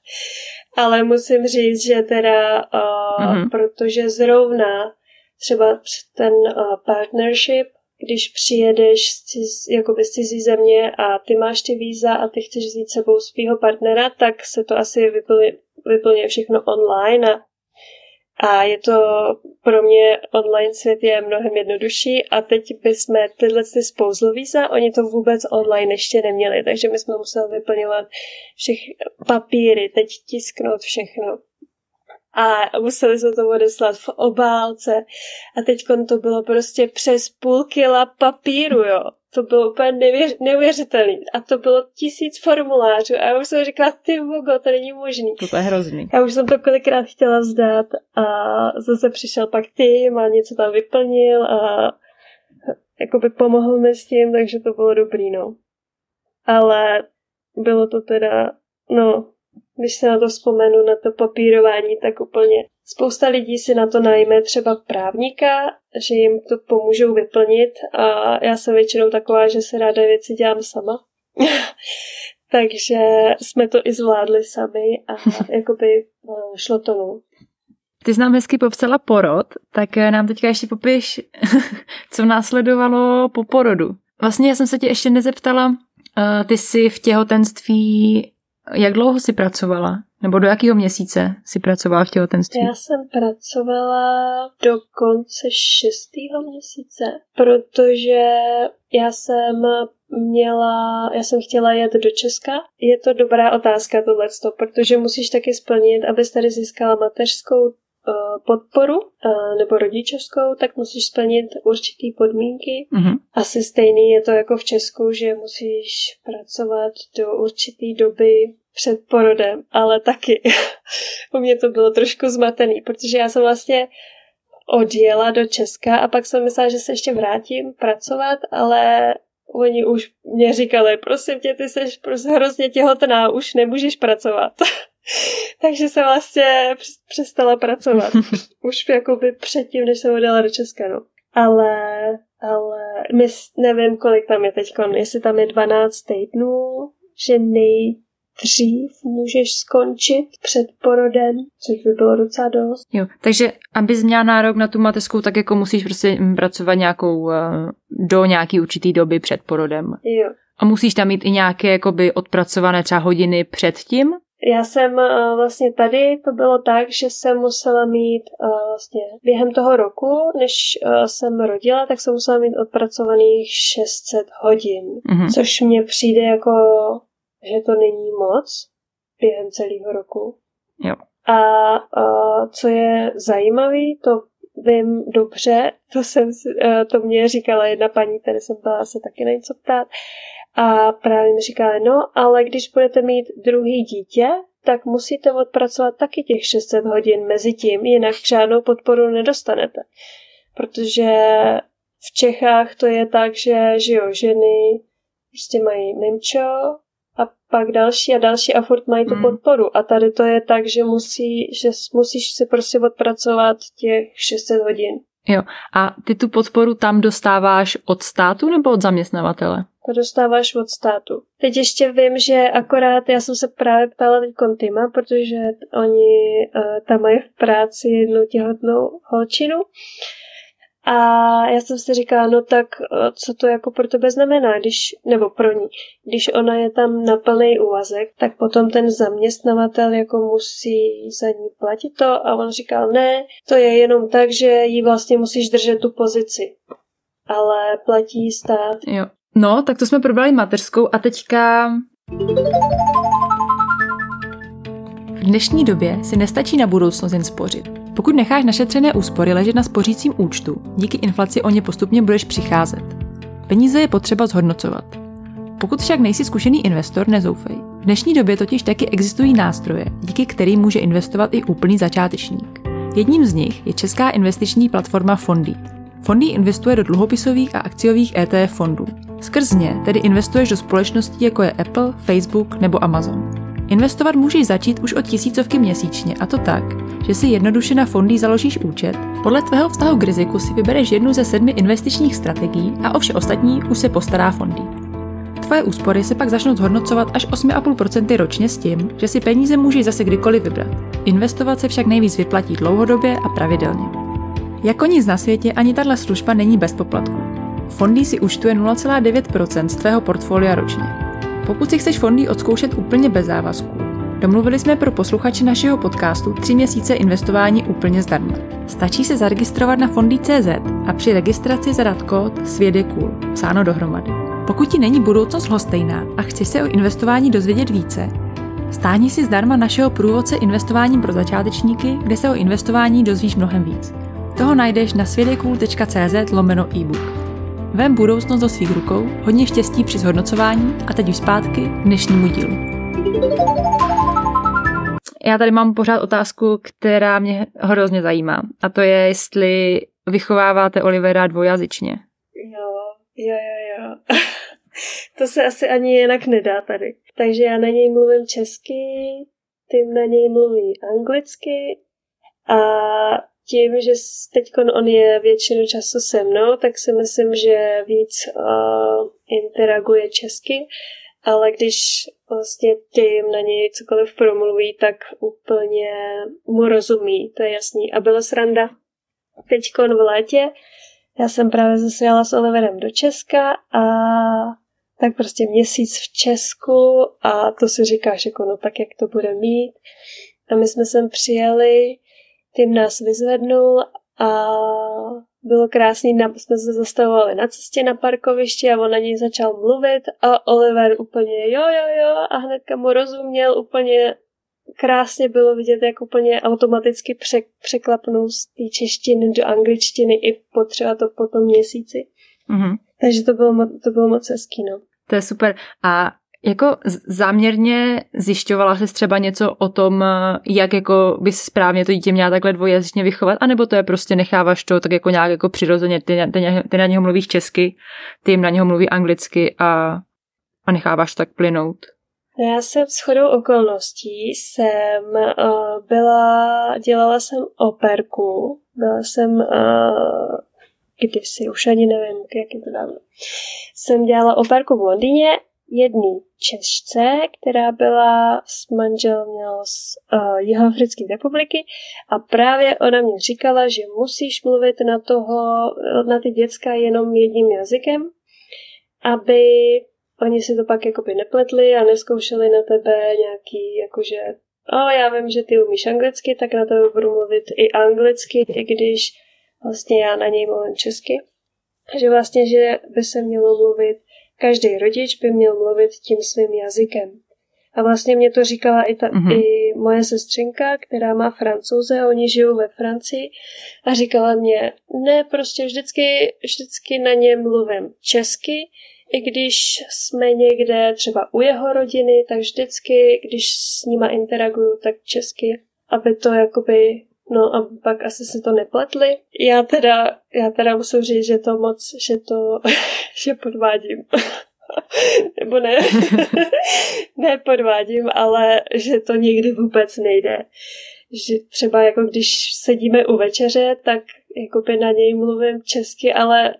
[LAUGHS] Ale musím říct, že teda, uh, uh-huh. protože zrovna třeba ten uh, partnership když přijedeš z, ciz, jakoby z cizí země a ty máš ty víza a ty chceš vzít sebou svého partnera, tak se to asi vyplně, vyplně všechno online a, A je to pro mě online svět je mnohem jednodušší a teď bychom tyhle ty spouzl víza, oni to vůbec online ještě neměli, takže my jsme museli vyplňovat všech papíry, teď tisknout všechno a museli jsme to odeslat v obálce a teď to bylo prostě přes půl kila papíru, jo. To bylo úplně nevěř, neuvěřitelné. A to bylo tisíc formulářů. A já už jsem říkala, ty vogo, to není možný. To je hrozný. Já už jsem to kolikrát chtěla vzdát a zase přišel pak tým a něco tam vyplnil a jakoby pomohl mi s tím, takže to bylo dobrý, no. Ale bylo to teda, no, když se na to vzpomenu, na to papírování, tak úplně spousta lidí si na to najme třeba právníka, že jim to pomůžou vyplnit a já jsem většinou taková, že se ráda věci dělám sama. [LAUGHS] Takže jsme to i zvládli sami a [LAUGHS] jakoby no, šlo to no. Ty jsi nám hezky popsala porod, tak nám teďka ještě popiš, [LAUGHS] co následovalo po porodu. Vlastně já jsem se tě ještě nezeptala, eh, ty jsi v těhotenství jak dlouho jsi pracovala? Nebo do jakého měsíce jsi pracovala v těhotenství? Já jsem pracovala do konce šestého měsíce, protože já jsem měla, já jsem chtěla jet do Česka. Je to dobrá otázka tohleto, protože musíš taky splnit, abys tady získala mateřskou podporu eh, nebo rodičovskou, tak musíš splnit určitý podmínky. Mm-hmm. Asi stejný je to jako v Česku, že musíš pracovat do určitý doby před porodem, ale taky [LAUGHS] u mě to bylo trošku zmatený, protože já jsem vlastně odjela do Česka a pak jsem myslela, že se ještě vrátím pracovat, ale oni už mě říkali, prosím tě, ty jsi prostě hrozně těhotná, už nemůžeš pracovat. [LAUGHS] [LAUGHS] Takže jsem vlastně přestala pracovat. [LAUGHS] Už jakoby předtím, než jsem odjela do Česka, no. Ale, ale my, nevím, kolik tam je teď, jestli tam je 12 týdnů, že nej, dřív můžeš skončit před porodem, což by bylo docela dost. Jo, takže abys měla nárok na tu mateřskou, tak jako musíš prostě pracovat nějakou uh, do nějaký určitý doby před porodem. Jo. A musíš tam mít i nějaké jakoby odpracované třeba hodiny předtím? Já jsem uh, vlastně tady, to bylo tak, že jsem musela mít uh, vlastně během toho roku, než uh, jsem rodila, tak jsem musela mít odpracovaných 600 hodin, mm-hmm. což mně přijde jako že to není moc během celého roku. Jo. A, a co je zajímavé, to vím dobře, to, jsem, to mě říkala jedna paní, které jsem byla se taky na něco ptát, a právě mi říkala, no, ale když budete mít druhý dítě, tak musíte odpracovat taky těch 600 hodin mezi tím, jinak žádnou podporu nedostanete. Protože v Čechách to je tak, že, že jo, ženy prostě mají mimčo, a pak další a další a furt mají tu mm. podporu. A tady to je tak, že, musí, že musíš si prostě odpracovat těch 600 hodin. Jo. A ty tu podporu tam dostáváš od státu nebo od zaměstnavatele? To dostáváš od státu. Teď ještě vím, že akorát já jsem se právě ptala teď Kontima, protože oni uh, tam mají v práci jednu těhotnou holčinu a já jsem si říkala, no tak eh, co to jako pro tebe znamená, když, nebo pro ní, když ona je tam na plný úvazek, tak potom ten zaměstnavatel jako musí za ní platit to a on říkal, ne, to je jenom tak, že jí vlastně musíš držet tu pozici, ale platí stát. Jo. No, tak to jsme probrali mateřskou a teďka... V dnešní době si nestačí na budoucnost jen spořit. Pokud necháš našetřené úspory ležet na spořícím účtu, díky inflaci o ně postupně budeš přicházet. Peníze je potřeba zhodnocovat. Pokud však nejsi zkušený investor, nezoufej. V dnešní době totiž taky existují nástroje, díky kterým může investovat i úplný začátečník. Jedním z nich je česká investiční platforma Fondy. Fondy investuje do dluhopisových a akciových ETF fondů. Skrz ně tedy investuješ do společností jako je Apple, Facebook nebo Amazon. Investovat můžeš začít už od tisícovky měsíčně a to tak, že si jednoduše na fondy založíš účet, podle tvého vztahu k riziku si vybereš jednu ze sedmi investičních strategií a o vše ostatní už se postará fondy. Tvoje úspory se pak začnou zhodnocovat až 8,5% ročně s tím, že si peníze můžeš zase kdykoliv vybrat. Investovat se však nejvíc vyplatí dlouhodobě a pravidelně. Jako nic na světě ani tahle služba není bez poplatku. Fondy si účtuje 0,9% z tvého portfolia ročně. Pokud si chceš fondy odzkoušet úplně bez závazku, Domluvili jsme pro posluchače našeho podcastu tři měsíce investování úplně zdarma. Stačí se zaregistrovat na fondy.cz a při registraci zadat kód SVědekůl, psáno dohromady. Pokud ti není budoucnost lhostejná a chceš se o investování dozvědět více, stáhni si zdarma našeho průvodce investováním pro začátečníky, kde se o investování dozvíš mnohem víc. Toho najdeš na svědekůl.cz lomeno e-book. Vem budoucnost do svých rukou, hodně štěstí při zhodnocování a teď už zpátky k dnešnímu dílu. Já tady mám pořád otázku, která mě hrozně zajímá. A to je, jestli vychováváte Olivera dvojazyčně. Jo, jo, jo, jo. [LAUGHS] to se asi ani jinak nedá tady. Takže já na něj mluvím česky, tím na něj mluví anglicky a tím, že teď on je většinu času se mnou, tak si myslím, že víc uh, interaguje česky, ale když vlastně tím na něj cokoliv promluví, tak úplně mu rozumí, to je jasný. A byla sranda teď v létě, já jsem právě zase jela s Oliverem do Česka a tak prostě měsíc v Česku a to si říkáš, jako no tak jak to bude mít. A my jsme sem přijeli tím nás vyzvednul a bylo krásný, jsme se zastavovali na cestě na parkovišti a on na něj začal mluvit a Oliver úplně jo, jo, jo a hnedka mu rozuměl úplně krásně bylo vidět, jak úplně automaticky pře- překlapnul z té češtiny do angličtiny i potřeba to po tom měsíci. Mm-hmm. Takže to bylo, to bylo moc hezký, no. To je super. A jako záměrně zjišťovala jsi třeba něco o tom, jak jako bys správně to dítě měla takhle dvojazyčně vychovat, anebo to je prostě necháváš to tak jako nějak jako přirozeně, ty, ty, ty na něho mluvíš česky, ty jim na něho mluví anglicky a, a necháváš tak plynout? Já jsem s chodou okolností jsem uh, byla, dělala jsem operku, byla jsem uh, kdysi, už ani nevím, jak je to dávno. Jsem dělala operku v Londýně jedné Češce, která byla s manželem z uh, Jihoafrické republiky a právě ona mě říkala, že musíš mluvit na toho, na ty děcka jenom jedním jazykem, aby oni si to pak jakoby nepletli a neskoušeli na tebe nějaký, jakože o, já vím, že ty umíš anglicky, tak na tebe budu mluvit i anglicky, i když vlastně já na něj mluvím česky. Že vlastně, že by se mělo mluvit Každý rodič by měl mluvit tím svým jazykem. A vlastně mě to říkala i, ta, mm-hmm. i moje sestřenka, která má francouze, oni žijou ve Francii a říkala mě, ne, prostě vždycky, vždycky na ně mluvím česky, i když jsme někde třeba u jeho rodiny, tak vždycky, když s nima interaguju, tak česky, aby to jakoby No a pak asi si to nepletli. Já teda, já teda musím říct, že to moc, že to, [LAUGHS] že podvádím. [LAUGHS] Nebo ne, [LAUGHS] ne podvádím, ale že to nikdy vůbec nejde. Že třeba jako když sedíme u večeře, tak jako by na něj mluvím česky, ale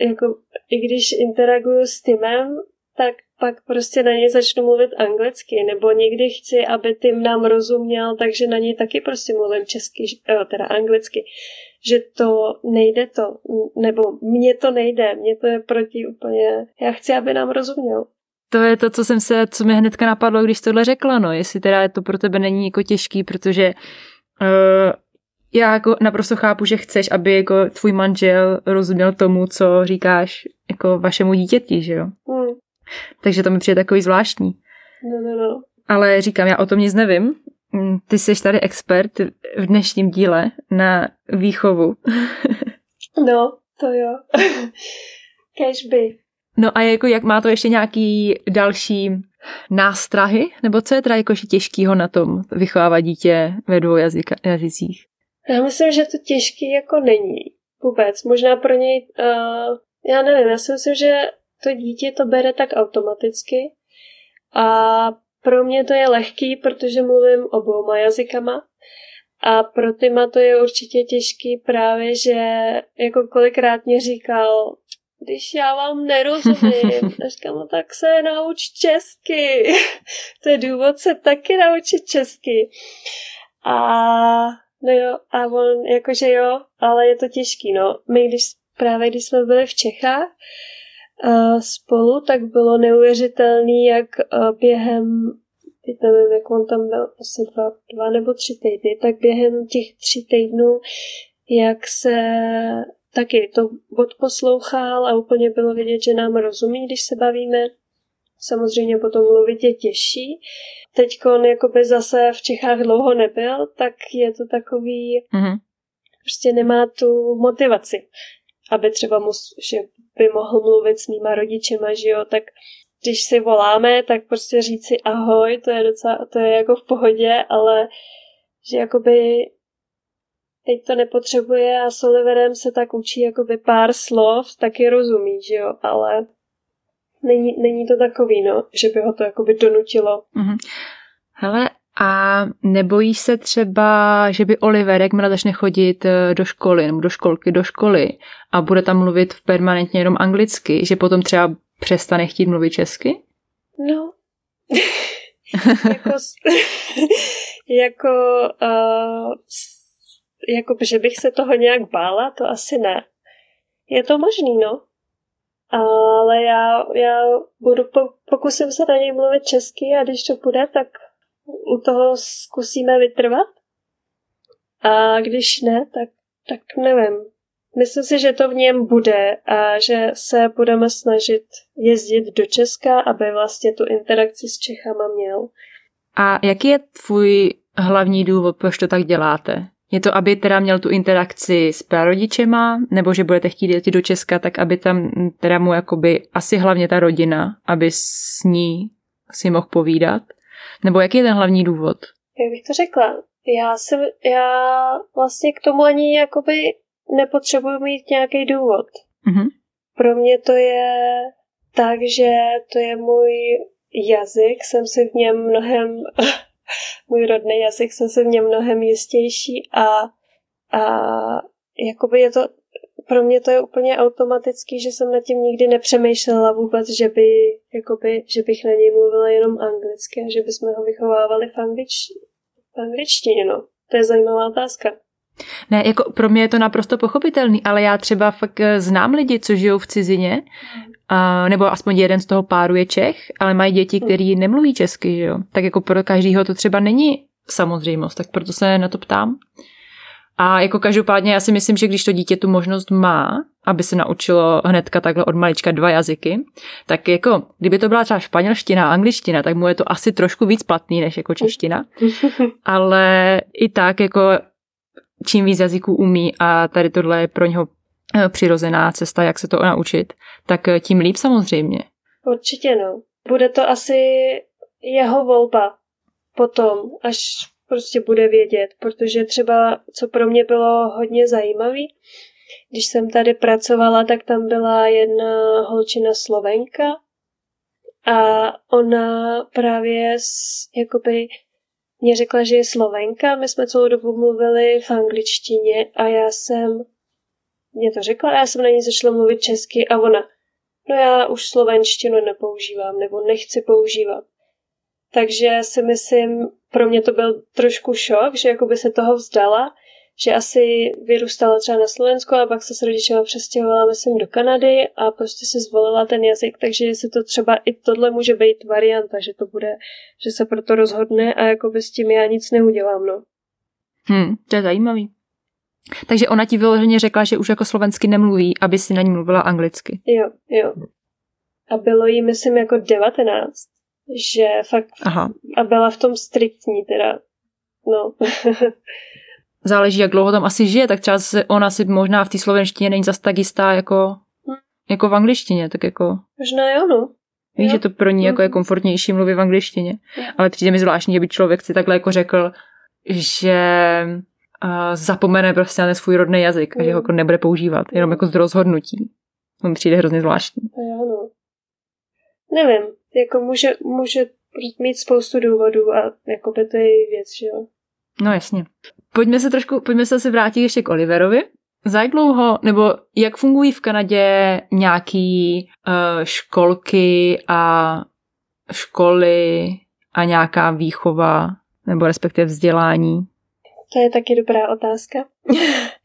jako i když interaguju s Timem, tak pak prostě na něj začnu mluvit anglicky, nebo někdy chci, aby Tim nám rozuměl, takže na něj taky prostě mluvím česky, eh, teda anglicky, že to nejde to, nebo mně to nejde, mně to je proti úplně, já chci, aby nám rozuměl. To je to, co jsem se, co mi hnedka napadlo, když tohle řekla, no, jestli teda to pro tebe není jako těžký, protože uh, já jako naprosto chápu, že chceš, aby jako tvůj manžel rozuměl tomu, co říkáš jako vašemu dítěti, že jo? Hmm. Takže to mi přijde takový zvláštní. No, no, no. Ale říkám, já o tom nic nevím. Mm, ty jsi tady expert v dnešním díle na výchovu. [LAUGHS] no, to jo. [LAUGHS] Cashby. No a jako jak má to ještě nějaký další nástrahy? Nebo co je teda jakože těžkýho na tom vychovávat dítě ve dvou jazyka, jazycích? Já myslím, že to těžký jako není. Vůbec. Možná pro něj, uh, já nevím, já si myslím, že to dítě to bere tak automaticky a pro mě to je lehký, protože mluvím oboma jazykama a pro Tyma to je určitě těžký právě, že jako kolikrát mě říkal, když já vám nerozumím, [LAUGHS] říkám, no tak se nauč česky. [LAUGHS] to je důvod se taky naučit česky. A no jo, a on jakože jo, ale je to těžký, no. My když právě když jsme byli v Čechách, spolu, tak bylo neuvěřitelné, jak během teď nevím, jak on tam byl, asi dva, dva nebo tři týdny, tak během těch tří týdnů, jak se taky to odposlouchal a úplně bylo vidět, že nám rozumí, když se bavíme. Samozřejmě potom mluvit je těžší. Teď on jakoby zase v Čechách dlouho nebyl, tak je to takový, mm-hmm. prostě nemá tu motivaci, aby třeba mu, že by mohl mluvit s mýma rodičema, že jo, tak když si voláme, tak prostě říci ahoj, to je docela, to je jako v pohodě, ale že jakoby teď to nepotřebuje a s Oliverem se tak učí jakoby pár slov, taky rozumí, že jo, ale není, není to takový, no, že by ho to jakoby donutilo. Mm-hmm. Hele, a nebojíš se třeba, že by Oliver, jakmile začne chodit eh, do školy nebo do školky, do školy a bude tam mluvit permanentně jenom anglicky, že potom třeba přestane chtít mluvit česky? No. jako, [LAUGHS] jako, uh, jako, že bych se toho nějak bála, to asi ne. Je to možný, no. Ale já, já budu, pokusím se na něj mluvit česky a když to bude, tak u toho zkusíme vytrvat. A když ne, tak, tak nevím. Myslím si, že to v něm bude a že se budeme snažit jezdit do Česka, aby vlastně tu interakci s Čechama měl. A jaký je tvůj hlavní důvod, proč to tak děláte? Je to, aby teda měl tu interakci s prarodičema, nebo že budete chtít jít do Česka, tak aby tam teda mu jakoby asi hlavně ta rodina, aby s ní si mohl povídat? Nebo jaký je ten hlavní důvod? Jak bych to řekla? Já, jsem, já vlastně k tomu ani jakoby nepotřebuji mít nějaký důvod. Mm-hmm. Pro mě to je tak, že to je můj jazyk, jsem si v něm mnohem, [LAUGHS] můj rodný jazyk, jsem si v něm mnohem jistější a, a jakoby je to, pro mě to je úplně automatický, že jsem nad tím nikdy nepřemýšlela vůbec, že, by, jakoby, že bych na něj mluvila jenom anglicky a že bychom ho vychovávali v, anglič, v angličtině. No. To je zajímavá otázka. Ne, jako pro mě je to naprosto pochopitelný, ale já třeba fakt eh, znám lidi, co žijou v cizině, a, nebo aspoň jeden z toho páru je Čech, ale mají děti, hmm. který nemluví česky, že jo. Tak jako pro každého to třeba není samozřejmost, tak proto se na to ptám. A jako každopádně já si myslím, že když to dítě tu možnost má, aby se naučilo hnedka takhle od malička dva jazyky, tak jako kdyby to byla třeba španělština a angličtina, tak mu je to asi trošku víc platný než jako čeština. [LAUGHS] Ale i tak jako čím víc jazyků umí a tady tohle je pro něho eh, přirozená cesta, jak se to naučit, tak eh, tím líp samozřejmě. Určitě no. Bude to asi jeho volba potom, až prostě bude vědět, protože třeba, co pro mě bylo hodně zajímavý, když jsem tady pracovala, tak tam byla jedna holčina Slovenka a ona právě jakoby mě řekla, že je Slovenka, my jsme celou dobu mluvili v angličtině a já jsem, mě to řekla a já jsem na ní začala mluvit česky a ona, no já už slovenštinu nepoužívám nebo nechci používat. Takže si myslím, pro mě to byl trošku šok, že jakoby se toho vzdala, že asi vyrůstala třeba na Slovensku a pak se s rodičema přestěhovala, myslím, do Kanady a prostě si zvolila ten jazyk, takže si to třeba i tohle může být varianta, že to bude, že se proto rozhodne a jakoby s tím já nic neudělám, no. Hmm, to je zajímavý. Takže ona ti vyloženě řekla, že už jako slovensky nemluví, aby si na ní mluvila anglicky. Jo, jo. A bylo jí, myslím, jako 19 že fakt Aha. a byla v tom striktní teda. No. [LAUGHS] Záleží, jak dlouho tam asi žije, tak třeba se ona si možná v té slovenštině není zas tak jistá jako, hm. jako v angličtině, tak jako... Možná jo, no. Víš, jo. že to pro ní jako je mhm. komfortnější mluvit v angličtině. Jo. Ale přijde mi zvláštní, že by člověk si takhle jako řekl, že uh, zapomene prostě na ten svůj rodný jazyk mm. a že ho mhm. jako nebude používat, jenom jako z rozhodnutí. Mi přijde hrozně zvláštní. Jo, no. Nevím, jako může, může mít spoustu důvodů a jako by to je věc, že jo. No jasně. Pojďme se trošku, pojďme se asi vrátit ještě k Oliverovi. Za jak dlouho, nebo jak fungují v Kanadě nějaký uh, školky a školy a nějaká výchova, nebo respektive vzdělání? To je taky dobrá otázka. [LAUGHS]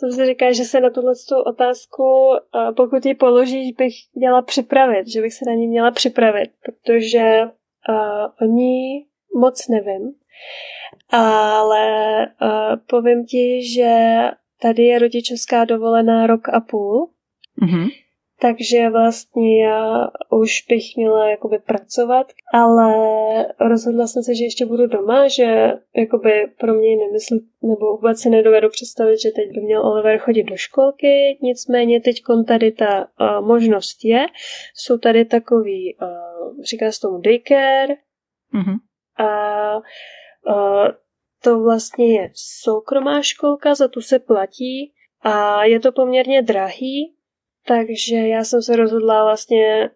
jsem si říkala, že se na tuhle otázku, pokud ji položíš, bych měla připravit, že bych se na ní měla připravit, protože uh, oni moc nevím. Ale uh, povím ti, že tady je rodičovská dovolená rok a půl. Mm-hmm. Takže vlastně já už bych měla jakoby pracovat, ale rozhodla jsem se, že ještě budu doma, že jakoby pro mě nemysl, nebo vůbec si nedovedu představit, že teď by měl Oliver chodit do školky, nicméně teď tady ta uh, možnost je. Jsou tady takový, uh, říká se tomu daycare mm-hmm. a uh, to vlastně je soukromá školka, za tu se platí a je to poměrně drahý, takže já jsem se rozhodla vlastně,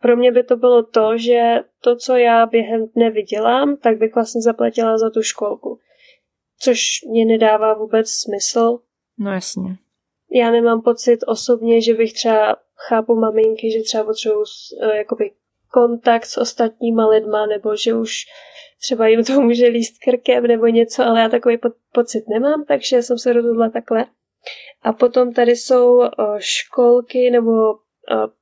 pro mě by to bylo to, že to, co já během dne vydělám, tak bych vlastně zaplatila za tu školku. Což mě nedává vůbec smysl. No jasně. Já nemám pocit osobně, že bych třeba, chápu maminky, že třeba potřebuji uh, jakoby kontakt s ostatníma lidma, nebo že už třeba jim to může líst krkem nebo něco, ale já takový po- pocit nemám, takže jsem se rozhodla takhle. A potom tady jsou školky nebo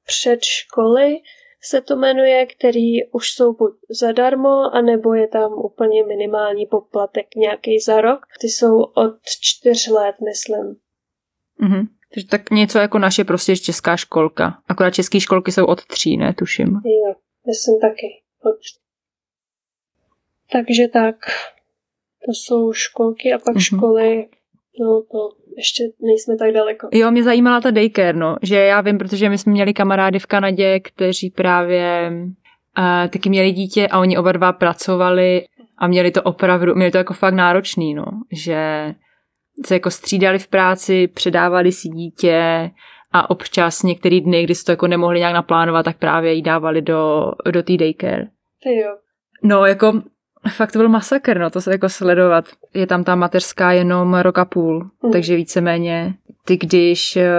předškoly, se to jmenuje, který už jsou buď zadarmo, anebo je tam úplně minimální poplatek nějaký za rok. Ty jsou od čtyř let, myslím. Mhm. Takže tak něco jako naše prostě česká školka. Akorát české školky jsou od tří, ne, tuším. Jo, myslím taky. Od... Takže tak, to jsou školky a pak mm-hmm. školy, no to ještě nejsme tak daleko. Jo, mě zajímala ta daycare, no, že já vím, protože my jsme měli kamarády v Kanadě, kteří právě uh, taky měli dítě a oni oba dva pracovali a měli to opravdu, měli to jako fakt náročný, no, že se jako střídali v práci, předávali si dítě a občas některý dny, kdy si to jako nemohli nějak naplánovat, tak právě jí dávali do, do té daycare. Ty jo. No, jako fakt to byl masakr, no, to se jako sledovat. Je tam ta mateřská jenom rok a půl, mm. takže víceméně ty, když eh,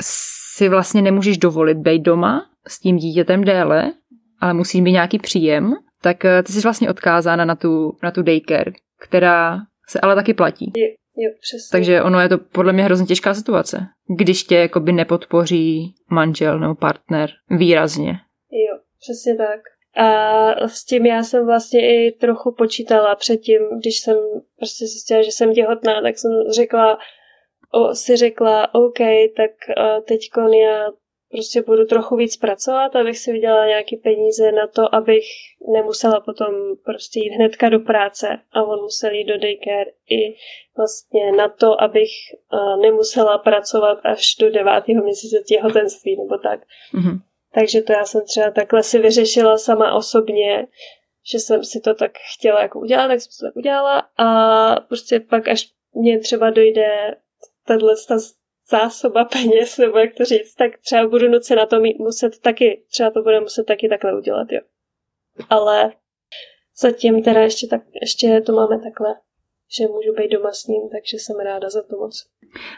si vlastně nemůžeš dovolit být doma s tím dítětem déle, ale musí mít nějaký příjem, tak eh, ty jsi vlastně odkázána na tu, na tu daycare, která se ale taky platí. Je, jo, přesně. Takže ono je to podle mě hrozně těžká situace, když tě jakoby nepodpoří manžel nebo partner výrazně. Jo, přesně tak. A s tím já jsem vlastně i trochu počítala předtím, když jsem prostě zjistila, že jsem těhotná, tak jsem řekla, o, si řekla, OK, tak teď já prostě budu trochu víc pracovat, abych si vydělala nějaké peníze na to, abych nemusela potom prostě jít hnedka do práce a on musel jít do daycare i vlastně na to, abych nemusela pracovat až do devátého měsíce těhotenství nebo tak. Mm-hmm. Takže to já jsem třeba takhle si vyřešila sama osobně, že jsem si to tak chtěla jako udělat, tak jsem to tak udělala a prostě pak až mě třeba dojde tahle ta zásoba peněz, nebo jak to říct, tak třeba budu na to mít, muset taky, třeba to bude muset taky takhle udělat, jo. Ale zatím teda ještě, tak, ještě to máme takhle, že můžu být doma s ním, takže jsem ráda za to moc.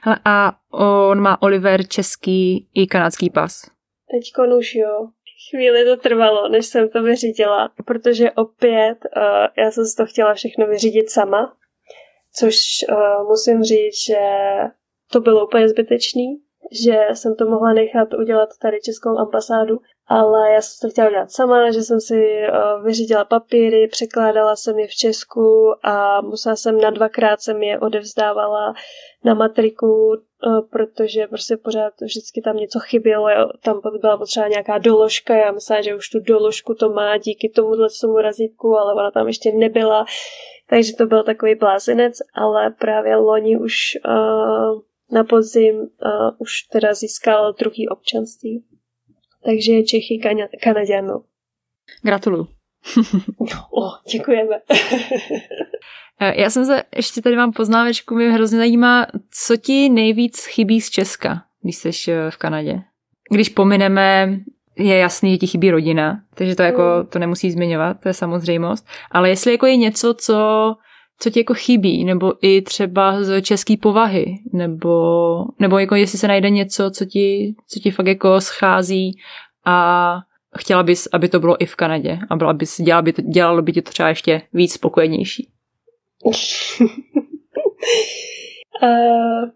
Hele, a on má Oliver český i kanadský pas. Teď už jo. Chvíli to trvalo, než jsem to vyřídila, protože opět uh, já jsem si to chtěla všechno vyřídit sama, což uh, musím říct, že to bylo úplně zbytečný, že jsem to mohla nechat udělat tady Českou ambasádu, ale já jsem to chtěla udělat sama, že jsem si uh, vyřídila papíry, překládala jsem je v Česku a musela jsem na dvakrát jsem je odevzdávala na matriku, uh, protože prostě pořád vždycky tam něco chybělo, tam byla potřeba nějaká doložka, já myslela, že už tu doložku to má díky tomuhle tomu razítku, ale ona tam ještě nebyla, takže to byl takový blázinec, ale právě loni už uh, na podzim uh, už teda získal druhý občanství. Takže je Čechy Kanaděno. Gratuluju. [LAUGHS] o, děkujeme. [LAUGHS] Eh, já jsem se, ještě tady mám poznámečku, mě hrozně zajímá, co ti nejvíc chybí z Česka, když jsi eh, v Kanadě. Když pomineme, je jasný, že ti chybí rodina, takže to jako, mm. to nemusí zmiňovat, to je samozřejmost, ale jestli jako je něco, co co ti jako chybí, nebo i třeba z české povahy, nebo, nebo jako jestli se najde něco, co ti, co ti fakt jako schází a chtěla bys, aby to bylo i v Kanadě a byla bys, dělala by to, dělalo by ti to třeba ještě víc spokojenější. [LAUGHS] uh,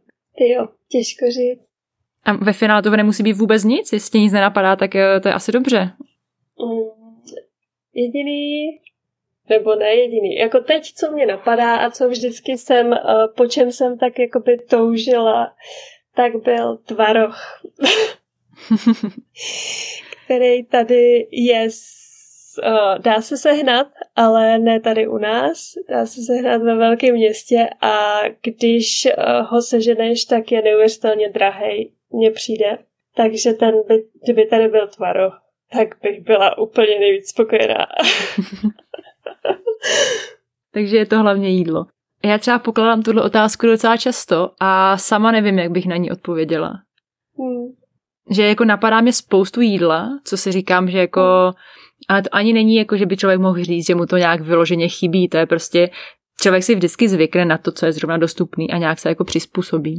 jo, těžko říct. A ve finále to nemusí být vůbec nic, jestli tě nic nenapadá, tak eh, to je asi dobře. Um, jediný nebo ne jediný. Jako teď, co mě napadá a co vždycky jsem, uh, po čem jsem tak jakoby toužila, tak byl tvaroh, [LAUGHS] který tady je, uh, dá se sehnat, ale ne tady u nás, dá se sehnat ve velkém městě a když uh, ho seženeš, tak je neuvěřitelně drahej, mně přijde. Takže ten by, kdyby tady byl tvaroh, tak bych byla úplně nejvíc spokojená. [LAUGHS] Takže je to hlavně jídlo. Já třeba pokládám tuhle otázku docela často a sama nevím, jak bych na ní odpověděla. Hmm. Že jako napadá mě spoustu jídla, co si říkám, že jako, ale to ani není jako, že by člověk mohl říct, že mu to nějak vyloženě chybí, to je prostě, člověk si vždycky zvykne na to, co je zrovna dostupný a nějak se jako přizpůsobí.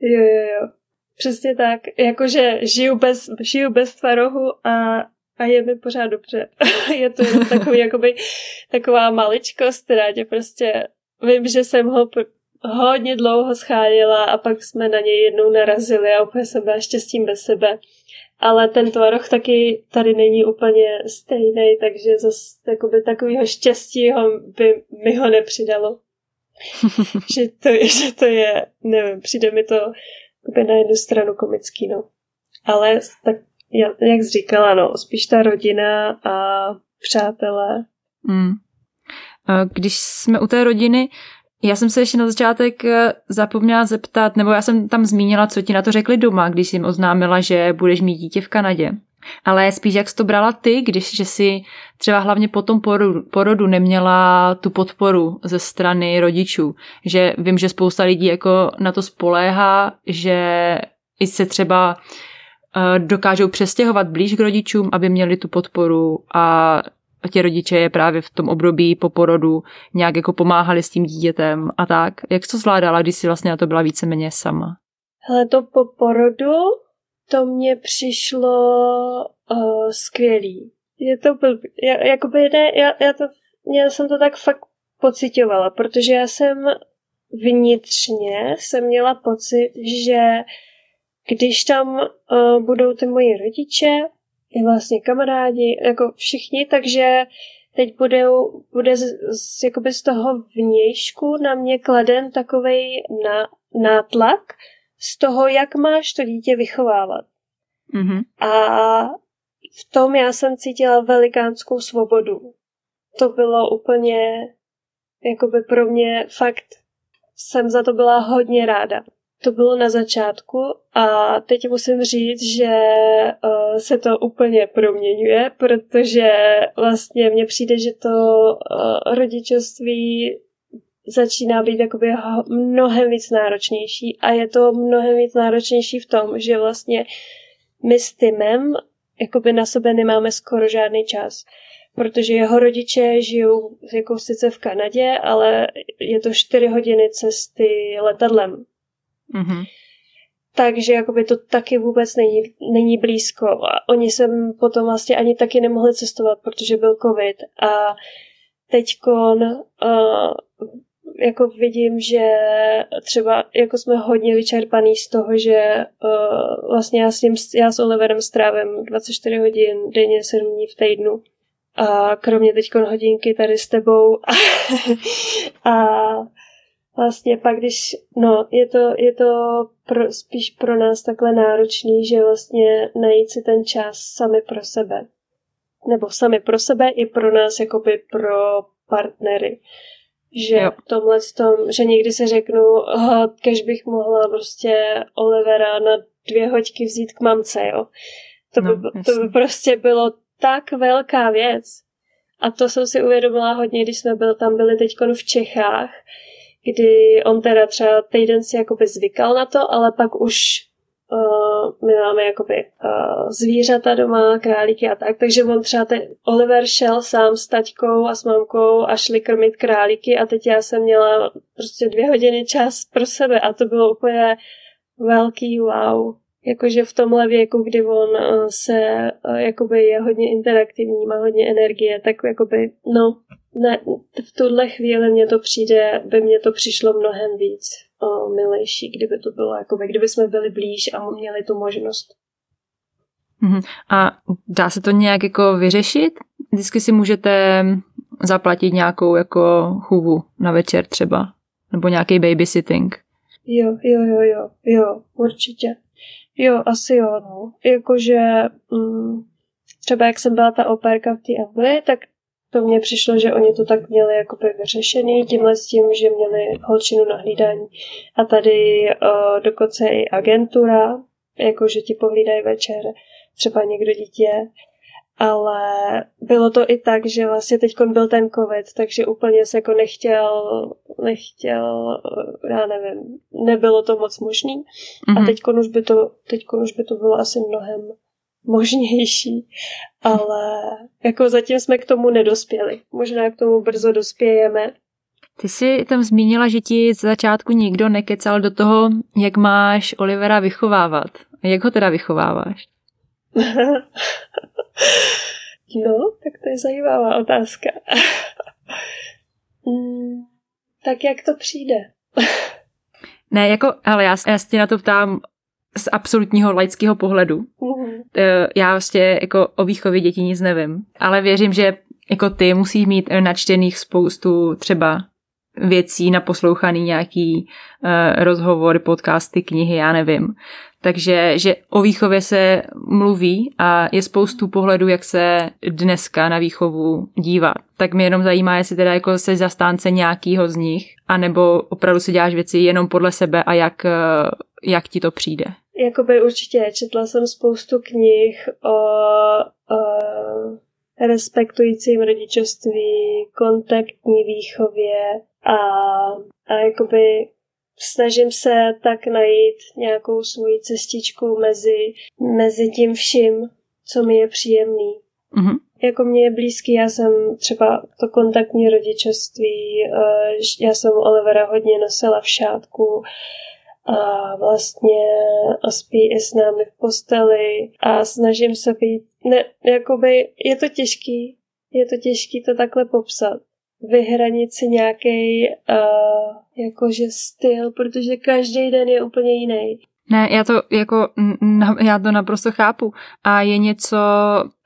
Jo, jo, jo. Přesně tak. Jakože žiju bez, žiju bez tvarohu a a je mi pořád dobře. [LAUGHS] je to jenom takový, jakoby, taková maličkost, která tě prostě, vím, že jsem ho hodně dlouho scháněla a pak jsme na něj jednou narazili a úplně jsem byla štěstím bez sebe. Ale ten tvaroh taky tady není úplně stejný, takže zase takového štěstí ho by mi ho nepřidalo. [LAUGHS] že, to, že to je, nevím, přijde mi to na jednu stranu komický, no. Ale tak jak jsi říkala, no, spíš ta rodina a přátelé. Hmm. Když jsme u té rodiny, já jsem se ještě na začátek eh, zapomněla zeptat, nebo já jsem tam zmínila, co ti na to řekli doma, když jsi jim oznámila, že budeš mít dítě v Kanadě. Ale spíš jak jsi to brala ty, když že jsi třeba hlavně po tom porodu, porodu neměla tu podporu ze strany rodičů. Že vím, že spousta lidí jako na to spoléhá, že i se třeba dokážou přestěhovat blíž k rodičům, aby měli tu podporu a ti rodiče je právě v tom období po porodu nějak jako pomáhali s tím dítětem a tak. Jak to zvládala, když jsi vlastně na to byla víceméně sama? Hele, to po porodu, to mně přišlo uh, skvělý. Je to blbý. Já, jakoby ne, já, já, to, já jsem to tak fakt pocitovala, protože já jsem vnitřně jsem měla pocit, že když tam uh, budou ty moji rodiče, i vlastně kamarádi, jako všichni, takže teď bude, bude z, z, jakoby z toho vnějšku na mě kladen takový na, nátlak z toho, jak máš to dítě vychovávat. Mm-hmm. A v tom já jsem cítila velikánskou svobodu. To bylo úplně, jakoby pro mě fakt, jsem za to byla hodně ráda. To bylo na začátku a teď musím říct, že uh, se to úplně proměňuje, protože vlastně mně přijde, že to uh, rodičovství začíná být jakoby mnohem víc náročnější a je to mnohem víc náročnější v tom, že vlastně my s Timem jakoby na sebe nemáme skoro žádný čas, protože jeho rodiče žijou jako sice v Kanadě, ale je to 4 hodiny cesty letadlem Mm-hmm. Takže jakoby to taky vůbec není, není blízko. A oni sem potom vlastně ani taky nemohli cestovat, protože byl covid. A teďkon uh, jako vidím, že třeba jako jsme hodně vyčerpaný z toho, že uh, vlastně já s, ním, já s Oliverem strávím 24 hodin denně, 7 dní v týdnu. A kromě teď hodinky tady s tebou. [LAUGHS] a vlastně pak, když, no, je to, je to pro, spíš pro nás takhle náročný, že vlastně najít si ten čas sami pro sebe. Nebo sami pro sebe i pro nás, jakoby pro partnery. Že jo. v tomhle tom, že někdy se řeknu, oh, kež bych mohla prostě Olivera na dvě hoďky vzít k mamce, jo. To by, no, to by prostě bylo tak velká věc. A to jsem si uvědomila hodně, když jsme byli, tam byli teď v Čechách, kdy on teda třeba týden si jakoby zvykal na to, ale pak už uh, my máme jakoby uh, zvířata doma, králíky a tak, takže on třeba ten Oliver šel sám s taťkou a s mamkou a šli krmit králíky a teď já jsem měla prostě dvě hodiny čas pro sebe a to bylo úplně velký wow. Jakože v tomhle věku, kdy on uh, se uh, jakoby je hodně interaktivní, má hodně energie, tak jakoby, no, ne, v tuhle chvíli mně to přijde, by mě to přišlo mnohem víc o, milejší, kdyby to bylo, jako kdyby jsme byli blíž a měli tu možnost. Mhm. A dá se to nějak jako vyřešit? Vždycky si můžete zaplatit nějakou jako chůvu na večer třeba, nebo nějaký babysitting. Jo, jo, jo, jo, jo, určitě. Jo, asi jo, no. Jakože mm, třeba jak jsem byla ta operka v té Anglii, tak to mně přišlo, že oni to tak měli jakoby vyřešený, tímhle s tím, že měli holčinu na hlídání. A tady uh, dokonce i agentura, jakože ti pohlídají večer, třeba někdo dítě, ale bylo to i tak, že vlastně teď byl ten covid, takže úplně se jako nechtěl, nechtěl, já nevím, nebylo to moc možný. Mm-hmm. A mhm. teď už by to, teď už by to bylo asi mnohem možnější, ale jako zatím jsme k tomu nedospěli. Možná k tomu brzo dospějeme. Ty jsi tam zmínila, že ti z začátku nikdo nekecal do toho, jak máš Olivera vychovávat. Jak ho teda vychováváš? [LAUGHS] no, tak to je zajímavá otázka. mm, tak jak to přijde? ne, jako, ale já, já se na to ptám z absolutního laického pohledu. Mm-hmm. Já vlastně jako o výchově dětí nic nevím, ale věřím, že jako ty musíš mít načtených spoustu třeba věcí, naposlouchaný nějaký uh, rozhovor, podcasty, knihy, já nevím. Takže že o výchově se mluví a je spoustu pohledů, jak se dneska na výchovu dívá. Tak mě jenom zajímá, jestli teda jako se zastánce nějakýho z nich, anebo opravdu si děláš věci jenom podle sebe a jak, uh, jak ti to přijde. Jakoby určitě, četla jsem spoustu knih o, o respektujícím rodičovství, kontaktní výchově a, a jakoby snažím se tak najít nějakou svoji cestičku mezi, mezi tím vším, co mi je příjemný. Mm-hmm. Jako mě je blízký, já jsem třeba to kontaktní rodičovství, eh, já jsem Olivera hodně nosila v šátku, a vlastně spí i s námi v posteli a snažím se být, ne, jakoby je to těžký, je to těžký to takhle popsat, vyhranit si nějaký uh, jakože styl, protože každý den je úplně jiný. Ne, já to jako, já to naprosto chápu. A je něco,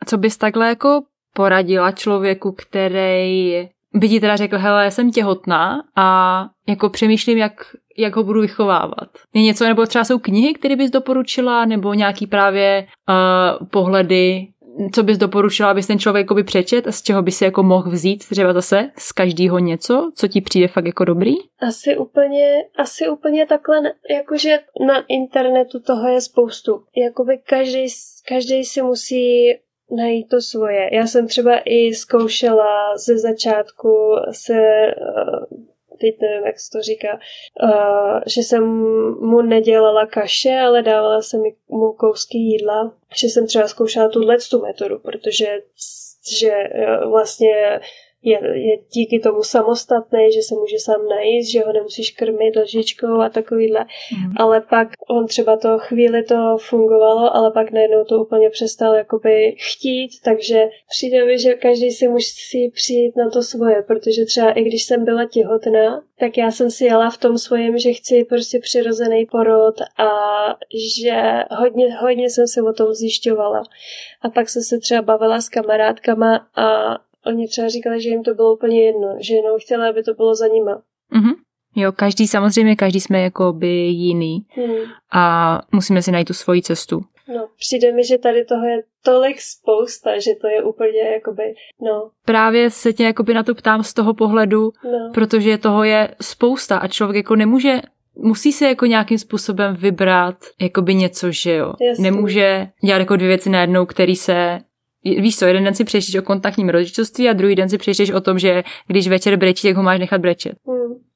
co bys takhle jako poradila člověku, který by ti teda řekl, hele, já jsem těhotná a jako přemýšlím, jak jak ho budu vychovávat. Je něco, nebo třeba jsou knihy, které bys doporučila, nebo nějaký právě uh, pohledy, co bys doporučila, abys ten člověk by přečet a z čeho by si jako mohl vzít třeba zase z každého něco, co ti přijde fakt jako dobrý? Asi úplně, asi úplně takhle, jakože na internetu toho je spoustu. Jakoby každý, každý si musí najít to svoje. Já jsem třeba i zkoušela ze začátku se uh, teď nevím, jak se to říká, uh, že jsem mu nedělala kaše, ale dávala jsem mu kousky jídla, že jsem třeba zkoušela tuhle tu metodu, protože že uh, vlastně je, je díky tomu samostatný, že se může sám najíst, že ho nemusíš krmit lžičkou a takovýhle. Mm. Ale pak on třeba to chvíli to fungovalo, ale pak najednou to úplně přestal jakoby chtít, takže přijde mi, že každý si musí přijít na to svoje, protože třeba i když jsem byla těhotná, tak já jsem si jela v tom svém, že chci prostě přirozený porod a že hodně, hodně jsem se o tom zjišťovala. A pak jsem se třeba bavila s kamarádkama a oni třeba říkali, že jim to bylo úplně jedno, že jenom chtěli, aby to bylo za nima. Mm-hmm. Jo, každý, samozřejmě každý jsme jako by jiný hmm. a musíme si najít tu svoji cestu. No, přijde mi, že tady toho je tolik spousta, že to je úplně jakoby, no. Právě se tě jakoby na to ptám z toho pohledu, no. protože toho je spousta a člověk jako nemůže musí se jako nějakým způsobem vybrat jakoby něco, že jo. Jasný. Nemůže dělat jako dvě věci najednou, který se víš co, jeden den si přečteš o kontaktním rodičovství a druhý den si přečteš o tom, že když večer brečí, tak ho máš nechat brečet. Mm.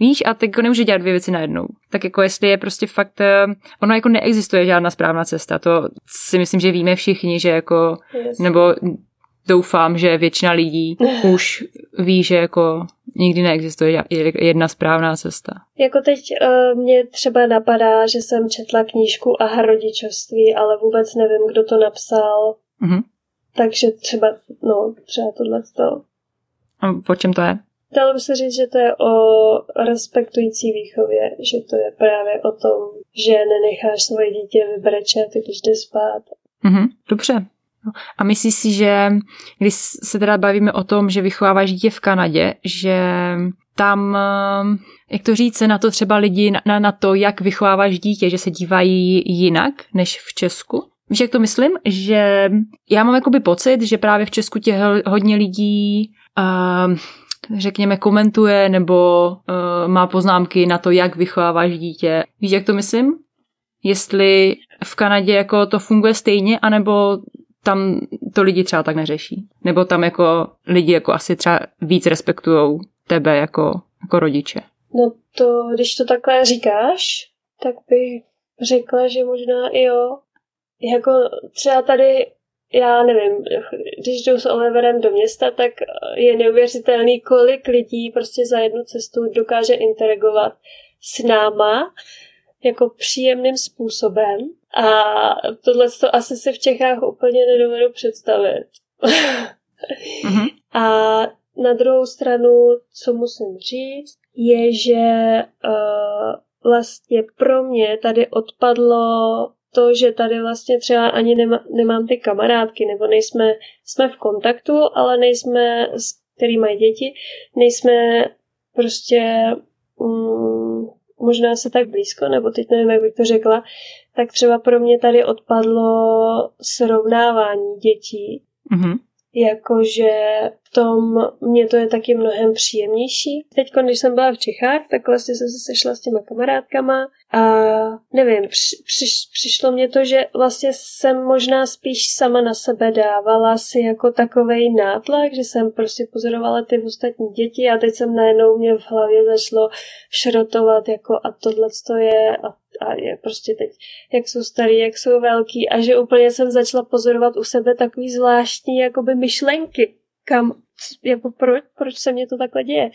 Víš, a teď jako nemůže dělat dvě věci najednou. Tak jako jestli je prostě fakt, eh, ono jako neexistuje žádná správná cesta, to si myslím, že víme všichni, že jako, yes. nebo doufám, že většina lidí [LAUGHS] už ví, že jako nikdy neexistuje jedna správná cesta. Jako teď uh, mě třeba napadá, že jsem četla knížku a rodičovství, ale vůbec nevím, kdo to napsal. Mm-hmm. Takže třeba, no, třeba tohle to. A o čem to je? Dalo by se říct, že to je o respektující výchově, že to je právě o tom, že nenecháš svoje dítě vybrečet, když jde spát. Mm-hmm, dobře. A myslíš si, že když se teda bavíme o tom, že vychováváš dítě v Kanadě, že tam, eh, jak to říct, se na to třeba lidi, na, na to, jak vychováváš dítě, že se dívají jinak než v Česku? Víš, jak to myslím? Že já mám jakoby pocit, že právě v Česku tě hodně lidí uh, řekněme, komentuje nebo uh, má poznámky na to, jak vychováváš dítě. Víš, jak to myslím? Jestli v Kanadě jako to funguje stejně, anebo tam to lidi třeba tak neřeší. Nebo tam jako lidi jako asi třeba víc respektujou tebe jako, jako rodiče. No to, když to takhle říkáš, tak bych řekla, že možná i jo. Jako třeba tady já nevím, když jdu s Oliverem do města, tak je neuvěřitelný, kolik lidí prostě za jednu cestu dokáže interagovat s náma jako příjemným způsobem. A tohle to asi si v Čechách úplně nedovedu představit. mm-hmm. [LAUGHS] A na druhou stranu, co musím říct, je, že uh, vlastně pro mě tady odpadlo to, že tady vlastně třeba ani nema, nemám ty kamarádky, nebo nejsme, jsme v kontaktu, ale nejsme, který mají děti, nejsme prostě mm, možná se tak blízko, nebo teď nevím, jak bych to řekla, tak třeba pro mě tady odpadlo srovnávání dětí. Mm-hmm jakože v tom mě to je taky mnohem příjemnější. Teď, když jsem byla v Čechách, tak vlastně jsem se sešla s těma kamarádkama a nevím, při, při, přišlo mě to, že vlastně jsem možná spíš sama na sebe dávala si jako takovej nátlak, že jsem prostě pozorovala ty ostatní děti a teď jsem najednou mě v hlavě začalo šrotovat jako a tohle to je a a je prostě teď, jak jsou starý, jak jsou velký a že úplně jsem začala pozorovat u sebe takový zvláštní jakoby myšlenky, kam, jako proč, proč se mě to takhle děje.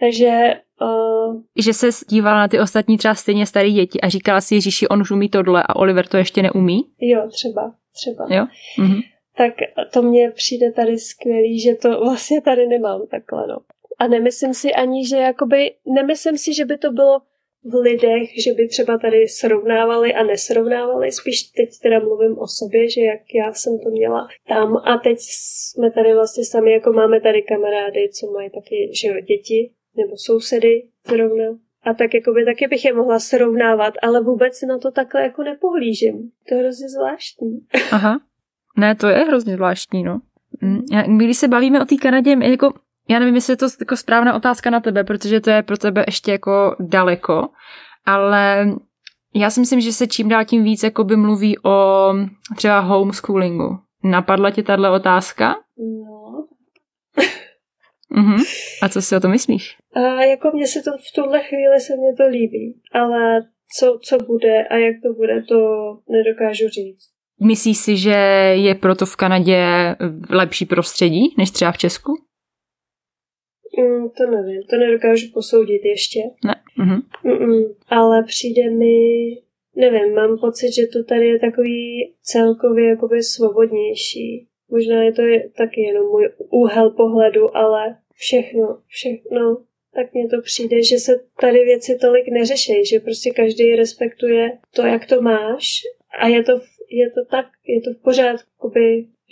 Takže... Uh... Že se dívala na ty ostatní třeba stejně staré děti a říkala si, Ježíši, on už umí tohle a Oliver to ještě neumí? Jo, třeba, třeba. Jo? Mhm. Tak to mně přijde tady skvělý, že to vlastně tady nemám takhle, no. A nemyslím si ani, že jakoby, nemyslím si, že by to bylo v lidech, že by třeba tady srovnávali a nesrovnávali. Spíš teď teda mluvím o sobě, že jak já jsem to měla tam a teď jsme tady vlastně sami, jako máme tady kamarády, co mají taky, že jo, děti nebo sousedy zrovna. A tak jako by taky bych je mohla srovnávat, ale vůbec na to takhle jako nepohlížím. To je hrozně zvláštní. Aha. Ne, to je hrozně zvláštní, no. Mm, když se bavíme o té Kanadě, jako já nevím, jestli je to jako správná otázka na tebe, protože to je pro tebe ještě jako daleko, ale já si myslím, že se čím dál tím víc jako by mluví o třeba homeschoolingu. Napadla ti tahle otázka? No. uh-huh. A co si o to myslíš? A jako mně se to v tuhle chvíli se mě to líbí, ale co, co bude a jak to bude, to nedokážu říct. Myslíš si, že je proto v Kanadě lepší prostředí než třeba v Česku? Mm, to nevím, to nedokážu posoudit ještě. Ne. Mhm. Mm-mm. Ale přijde mi, nevím, mám pocit, že to tady je takový celkově jakoby svobodnější. Možná je to taky jenom můj úhel pohledu, ale všechno, všechno, tak mně to přijde, že se tady věci tolik neřeší, že prostě každý respektuje to, jak to máš a je to, je to tak, je to v pořádku,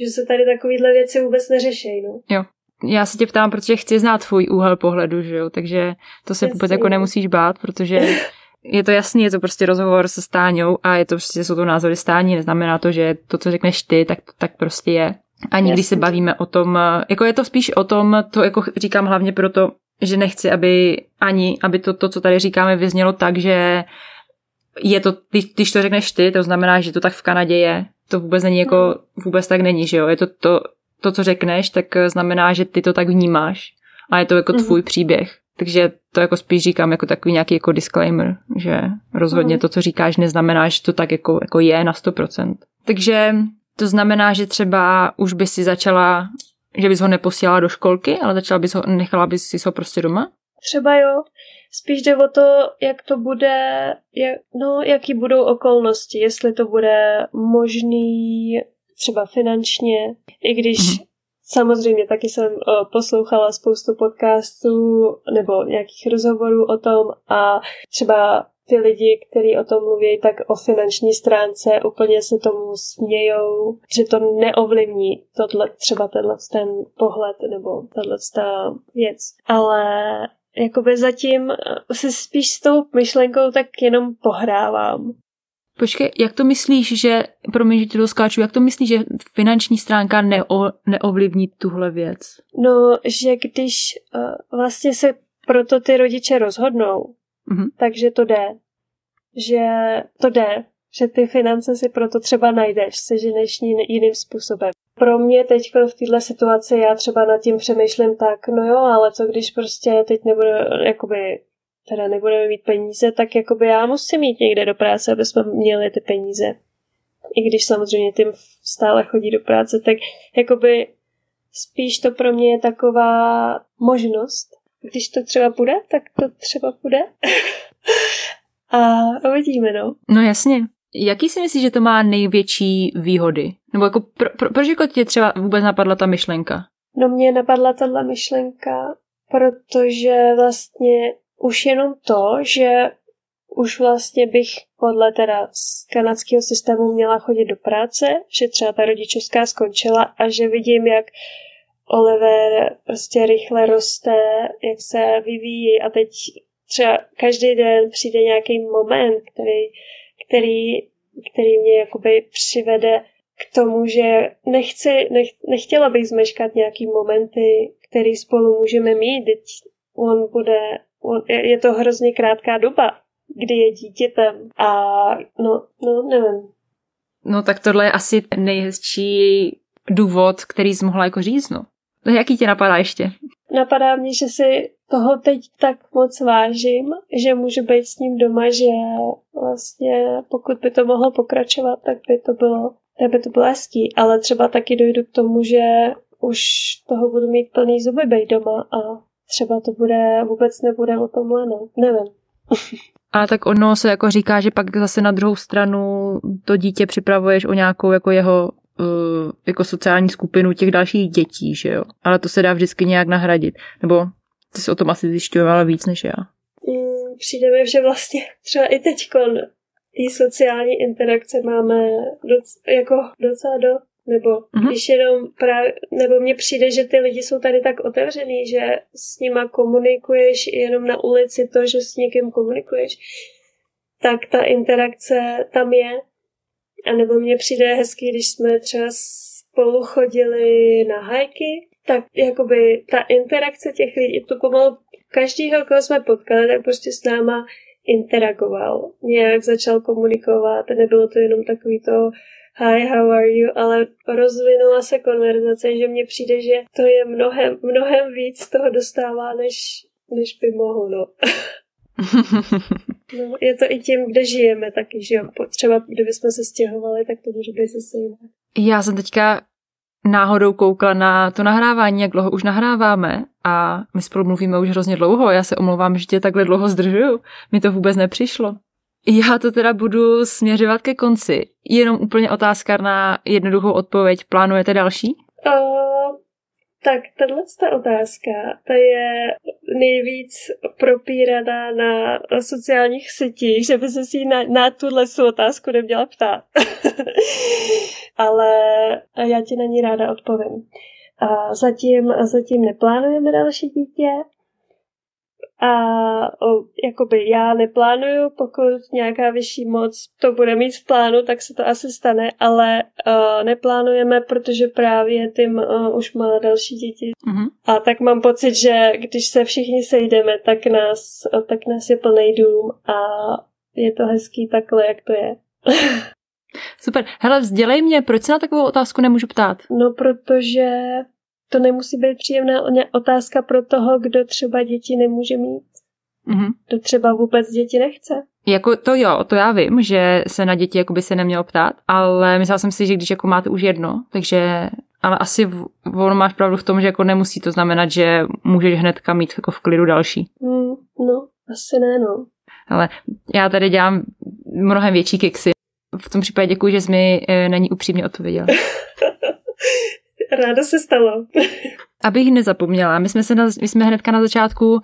že se tady takovýhle věci vůbec neřeší, no. Jo, já se tě ptám, protože chci znát tvůj úhel pohledu, že jo, takže to se vůbec jako nemusíš bát, protože je to jasný, je to prostě rozhovor se Stáňou a je to prostě, jsou to názory Stání, neznamená to, že to, co řekneš ty, tak to tak prostě je. A nikdy se bavíme o tom, jako je to spíš o tom, to jako říkám hlavně proto, že nechci, aby ani, aby to, to co tady říkáme, vyznělo tak, že je to, když to řekneš ty, to znamená, že to tak v Kanadě je. To vůbec není jako, vůbec tak není, že jo. Je to, to to, co řekneš, tak eh, znamená, že ty to tak vnímáš a je to jako mm-hmm. tvůj příběh. Takže to jako spíš říkám jako takový nějaký jako disclaimer, že rozhodně mm-hmm. to, co říkáš, neznamená, že to tak jako, jako je na 100%. Takže to znamená, že třeba už by si začala, že bys ho neposílala do školky, ale začala bys ho, nechala bys si ho prostě doma? Třeba jo. Spíš jde o to, jak to bude, jak, no, jaký budou okolnosti, jestli to bude možný třeba finančně, i když mm-hmm. samozřejmě taky jsem uh, poslouchala spoustu podcastů nebo nějakých rozhovorů o tom a třeba ty lidi, kteří o tom mluví, tak o finanční stránce úplně se tomu smějou, že to neovlivní tohle, třeba tenhle ten pohled nebo tahle ta věc. Ale jakoby zatím se spíš s tou myšlenkou tak jenom pohrávám. Počkej, jak to myslíš, že, promiň, že ti to skáču, jak to myslíš, že finanční stránka neo, neovlivní tuhle věc? No, že když uh, vlastně se proto ty rodiče rozhodnou, mm-hmm. takže to jde. Že to jde, že ty finance si proto třeba najdeš, seženeš jiným způsobem. Pro mě teď v této situaci já třeba nad tím přemýšlím tak, no jo, ale co když prostě teď nebudu, jakoby, teda nebudeme mít peníze, tak jakoby já musím jít někde do práce, aby jsme měli ty peníze. I když samozřejmě tím stále chodí do práce, tak jakoby spíš to pro mě je taková možnost, když to třeba bude, tak to třeba bude. [LAUGHS] A uvidíme, no. No jasně. Jaký si myslíš, že to má největší výhody? Nebo jako pro, pro, proč jako tě třeba vůbec napadla ta myšlenka? No mě napadla tahle myšlenka, protože vlastně už jenom to, že už vlastně bych podle teda z kanadského systému měla chodit do práce, že třeba ta rodičovská skončila a že vidím, jak Oliver prostě rychle roste, jak se vyvíjí a teď třeba každý den přijde nějaký moment, který, který, který mě jakoby přivede k tomu, že nechci, nech, nechtěla bych zmeškat nějaký momenty, který spolu můžeme mít. Teď on bude, je to hrozně krátká doba, kdy je dítětem a no, no nevím. No tak tohle je asi nejhezčí důvod, který jsi mohla jako říct, no. No jaký tě napadá ještě? Napadá mě, že si toho teď tak moc vážím, že můžu být s ním doma, že vlastně pokud by to mohlo pokračovat, tak by to bylo, tak by to bylo hezký. Ale třeba taky dojdu k tomu, že už toho budu mít plný zuby být doma a třeba to bude, vůbec nebude o tomhle, no. Nevím. [LAUGHS] A tak ono se jako říká, že pak zase na druhou stranu to dítě připravuješ o nějakou jako jeho uh, jako sociální skupinu těch dalších dětí, že jo. Ale to se dá vždycky nějak nahradit. Nebo ty jsi o tom asi zjišťovala víc než já. Mm, přijde mi, že vlastně třeba i teď ty sociální interakce máme doc, jako docela do, nebo uh-huh. když jenom právě, nebo mně přijde, že ty lidi jsou tady tak otevřený, že s nima komunikuješ jenom na ulici to, že s někým komunikuješ, tak ta interakce tam je a nebo mně přijde hezký, když jsme třeba spolu chodili na hajky, tak jakoby ta interakce těch lidí, to pomalu každýho, koho jsme potkali, tak prostě s náma interagoval. Nějak začal komunikovat, nebylo to jenom takový to hi, how are you, ale rozvinula se konverzace, že mně přijde, že to je mnohem, mnohem víc toho dostává, než, než by mohlo, no. [LAUGHS] No, je to i tím, kde žijeme taky, že jo. Třeba kdybychom se stěhovali, tak to může být zase jiné. Já jsem teďka náhodou koukla na to nahrávání, jak dlouho už nahráváme a my spolu mluvíme už hrozně dlouho. Já se omlouvám, že tě takhle dlouho zdržuju. Mi to vůbec nepřišlo. Já to teda budu směřovat ke konci. Jenom úplně otázka na jednoduchou odpověď. Plánujete další? Uh, tak tahle otázka, ta je nejvíc propíraná na sociálních sítích, že by se si na, na tuhle otázku neměla ptát. [LAUGHS] Ale já ti na ní ráda odpovím. A zatím, zatím neplánujeme další dítě, a o, jakoby já neplánuju, pokud nějaká vyšší moc to bude mít v plánu, tak se to asi stane, ale uh, neplánujeme, protože právě tím uh, už má další děti. Mm-hmm. A tak mám pocit, že když se všichni sejdeme, tak nás, uh, tak nás je plný dům a je to hezký takhle, jak to je. [LAUGHS] Super. Hele, vzdělej mě, proč se na takovou otázku nemůžu ptát? No, protože to nemusí být příjemná otázka pro toho, kdo třeba děti nemůže mít. Mm-hmm. Kdo třeba vůbec děti nechce. Jako to jo, to já vím, že se na děti jako by se nemělo ptát, ale myslela jsem si, že když jako máte už jedno, takže ale asi v, on máš pravdu v tom, že jako nemusí to znamenat, že můžeš hnedka mít jako v klidu další. Mm, no, asi ne, no. Ale já tady dělám mnohem větší kiksy. V tom případě děkuji, že jsi mi e, na ní upřímně odpověděla. [LAUGHS] Ráda se stalo. Abych nezapomněla, my jsme, se na, my jsme hnedka na začátku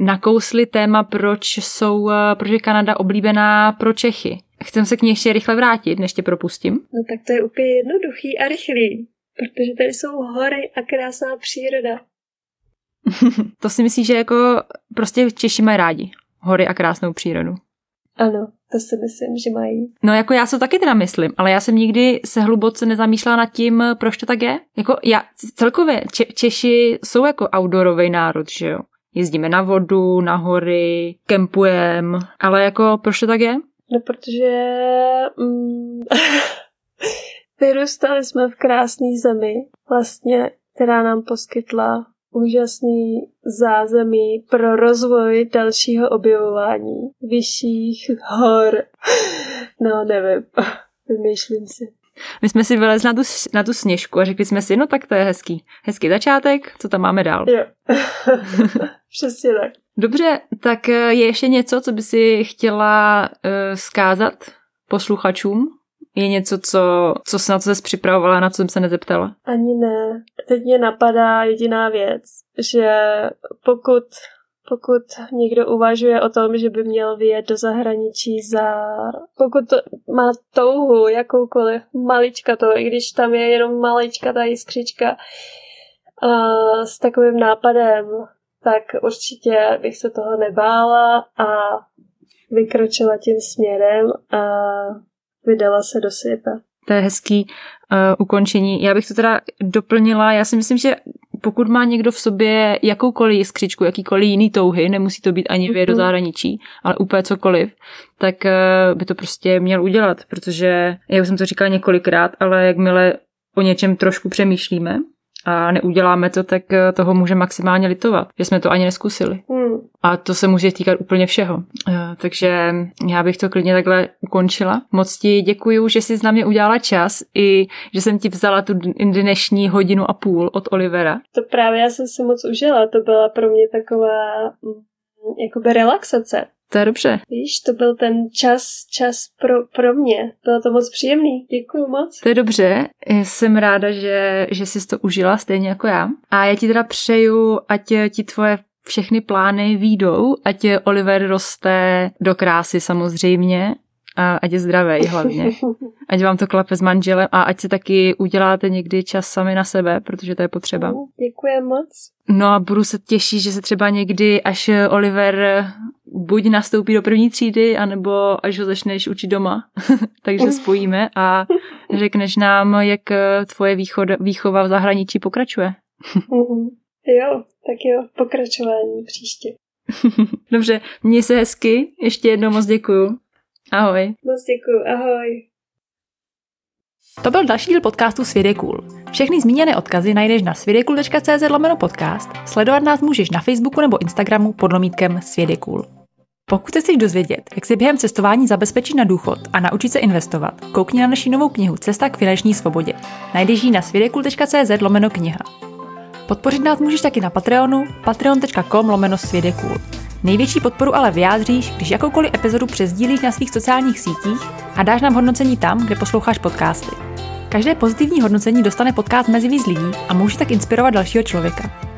nakousli téma, proč, jsou, eh, proč je Kanada oblíbená pro Čechy. Chcem se k ní ještě rychle vrátit, než tě propustím. No tak to je úplně jednoduchý a rychlý, protože tady jsou hory a krásná příroda. [LAUGHS] to si myslíš, že jako prostě Češi mají rádi hory a krásnou přírodu? Ano, to si myslím, že mají. No jako já se taky teda myslím, ale já jsem nikdy se hluboce nezamýšlela nad tím, proč to tak je. Jako já celkově Če- Češi jsou jako outdoorový národ, že jo. Jezdíme na vodu, na hory, kempujeme, ale jako proč to tak je? No protože mm, [LAUGHS] vyrůstali jsme v krásné zemi, vlastně, která nám poskytla úžasný zázemí pro rozvoj dalšího objevování vyšších hor. [LAUGHS] No, nevím, [LAUGHS] vymýšlím si. My jsme si vylezli na tu, na tu sněžku a řekli jsme si, no tak to je hezký. Hezký začátek, co tam máme dál? Jo, [LAUGHS] přesně tak. Dobře, tak eh, je ještě něco, co by si chtěla uh, zkázat posluchačům? Je něco, co, co se na co jsi připravovala, na co jsem se nezeptala? Ani ne. Teď mě napadá jediná věc, že pokud pokud někdo uvažuje o tom, že by měl vyjet do zahraničí za... Pokud to má touhu, jakoukoliv, malička to, i když tam je jenom malička ta jiskřička a s takovým nápadem, tak určitě bych se toho nebála a vykročila tím směrem a vydala se do světa. To je hezký uh, ukončení. Já bych to teda doplnila. Já si myslím, že pokud má někdo v sobě jakoukoliv jiskřičku, jakýkoliv jiný touhy, nemusí to být ani věd do mhm. zahraničí, ale úplně cokoliv, tak uh, by to prostě měl udělat, protože, já už jsem to říkala několikrát, ale jakmile o něčem trošku přemýšlíme, a neuděláme to, tak eh, toho může maximálně litovat, že jsme to ani neskusili. Hmm. A to se může týkat úplně všeho. Eh, takže já bych to klidně takhle ukončila. Moc ti děkuju, že jsi na mě udělala čas i že jsem ti vzala tu dnešní hodinu a půl od Olivera. To právě já jsem si moc užila. To byla pro mě taková mm, jakoby relaxace. To je dobře. Víš, to byl ten čas, čas pro, pro mě. Bylo to moc příjemný. Děkuji moc. To je dobře. Jsem ráda, že, že jsi to užila stejně jako já. A já ti teda přeju, ať ti tvoje všechny plány výjdou, ať Oliver roste do krásy samozřejmě, a ať je zdravý hlavně. [LAUGHS] Ať vám to klape s manželem a ať si taky uděláte někdy čas sami na sebe, protože to je potřeba. Děkuji moc. No a budu se těšit, že se třeba někdy, až Oliver buď nastoupí do první třídy, anebo až ho začneš učit doma, [LAUGHS] takže spojíme a [LAUGHS] řekneš nám, jak tvoje východ, výchova v zahraničí pokračuje. [LAUGHS] Mhm. jo, tak jo, pokračování příště. Dobře, měj se hezky, ještě jednou moc děkuju. Ahoj. Moc děkuju, ahoj. To byl další díl podcastu Svět je cool. Všechny zmíněné odkazy najdeš na svědekul.cz lomeno podcast. Sledovat nás můžeš na Facebooku nebo Instagramu pod lomítkem cool. Pokud se chceš dozvědět, jak si během cestování zabezpečit na důchod a naučit se investovat, koukni na naši novou knihu Cesta k finanční svobodě. Najdeš ji na svědekul.cz lomeno kniha. Podpořit nás můžeš taky na Patreonu patreon.com lomeno svědekul. Největší podporu ale vyjádříš, když jakoukoliv epizodu přezdílíš na svých sociálních sítích a dáš nám hodnocení tam, kde posloucháš podcasty. Každé pozitivní hodnocení dostane podcast mezi víc lidí a může tak inspirovat dalšího člověka.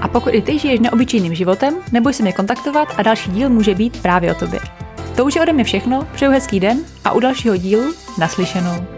A pokud i ty žiješ neobyčejným životem, neboj se mě kontaktovat a další díl může být právě o tobě. To už je ode mě všechno, přeju hezký den a u dalšího dílu naslyšenou.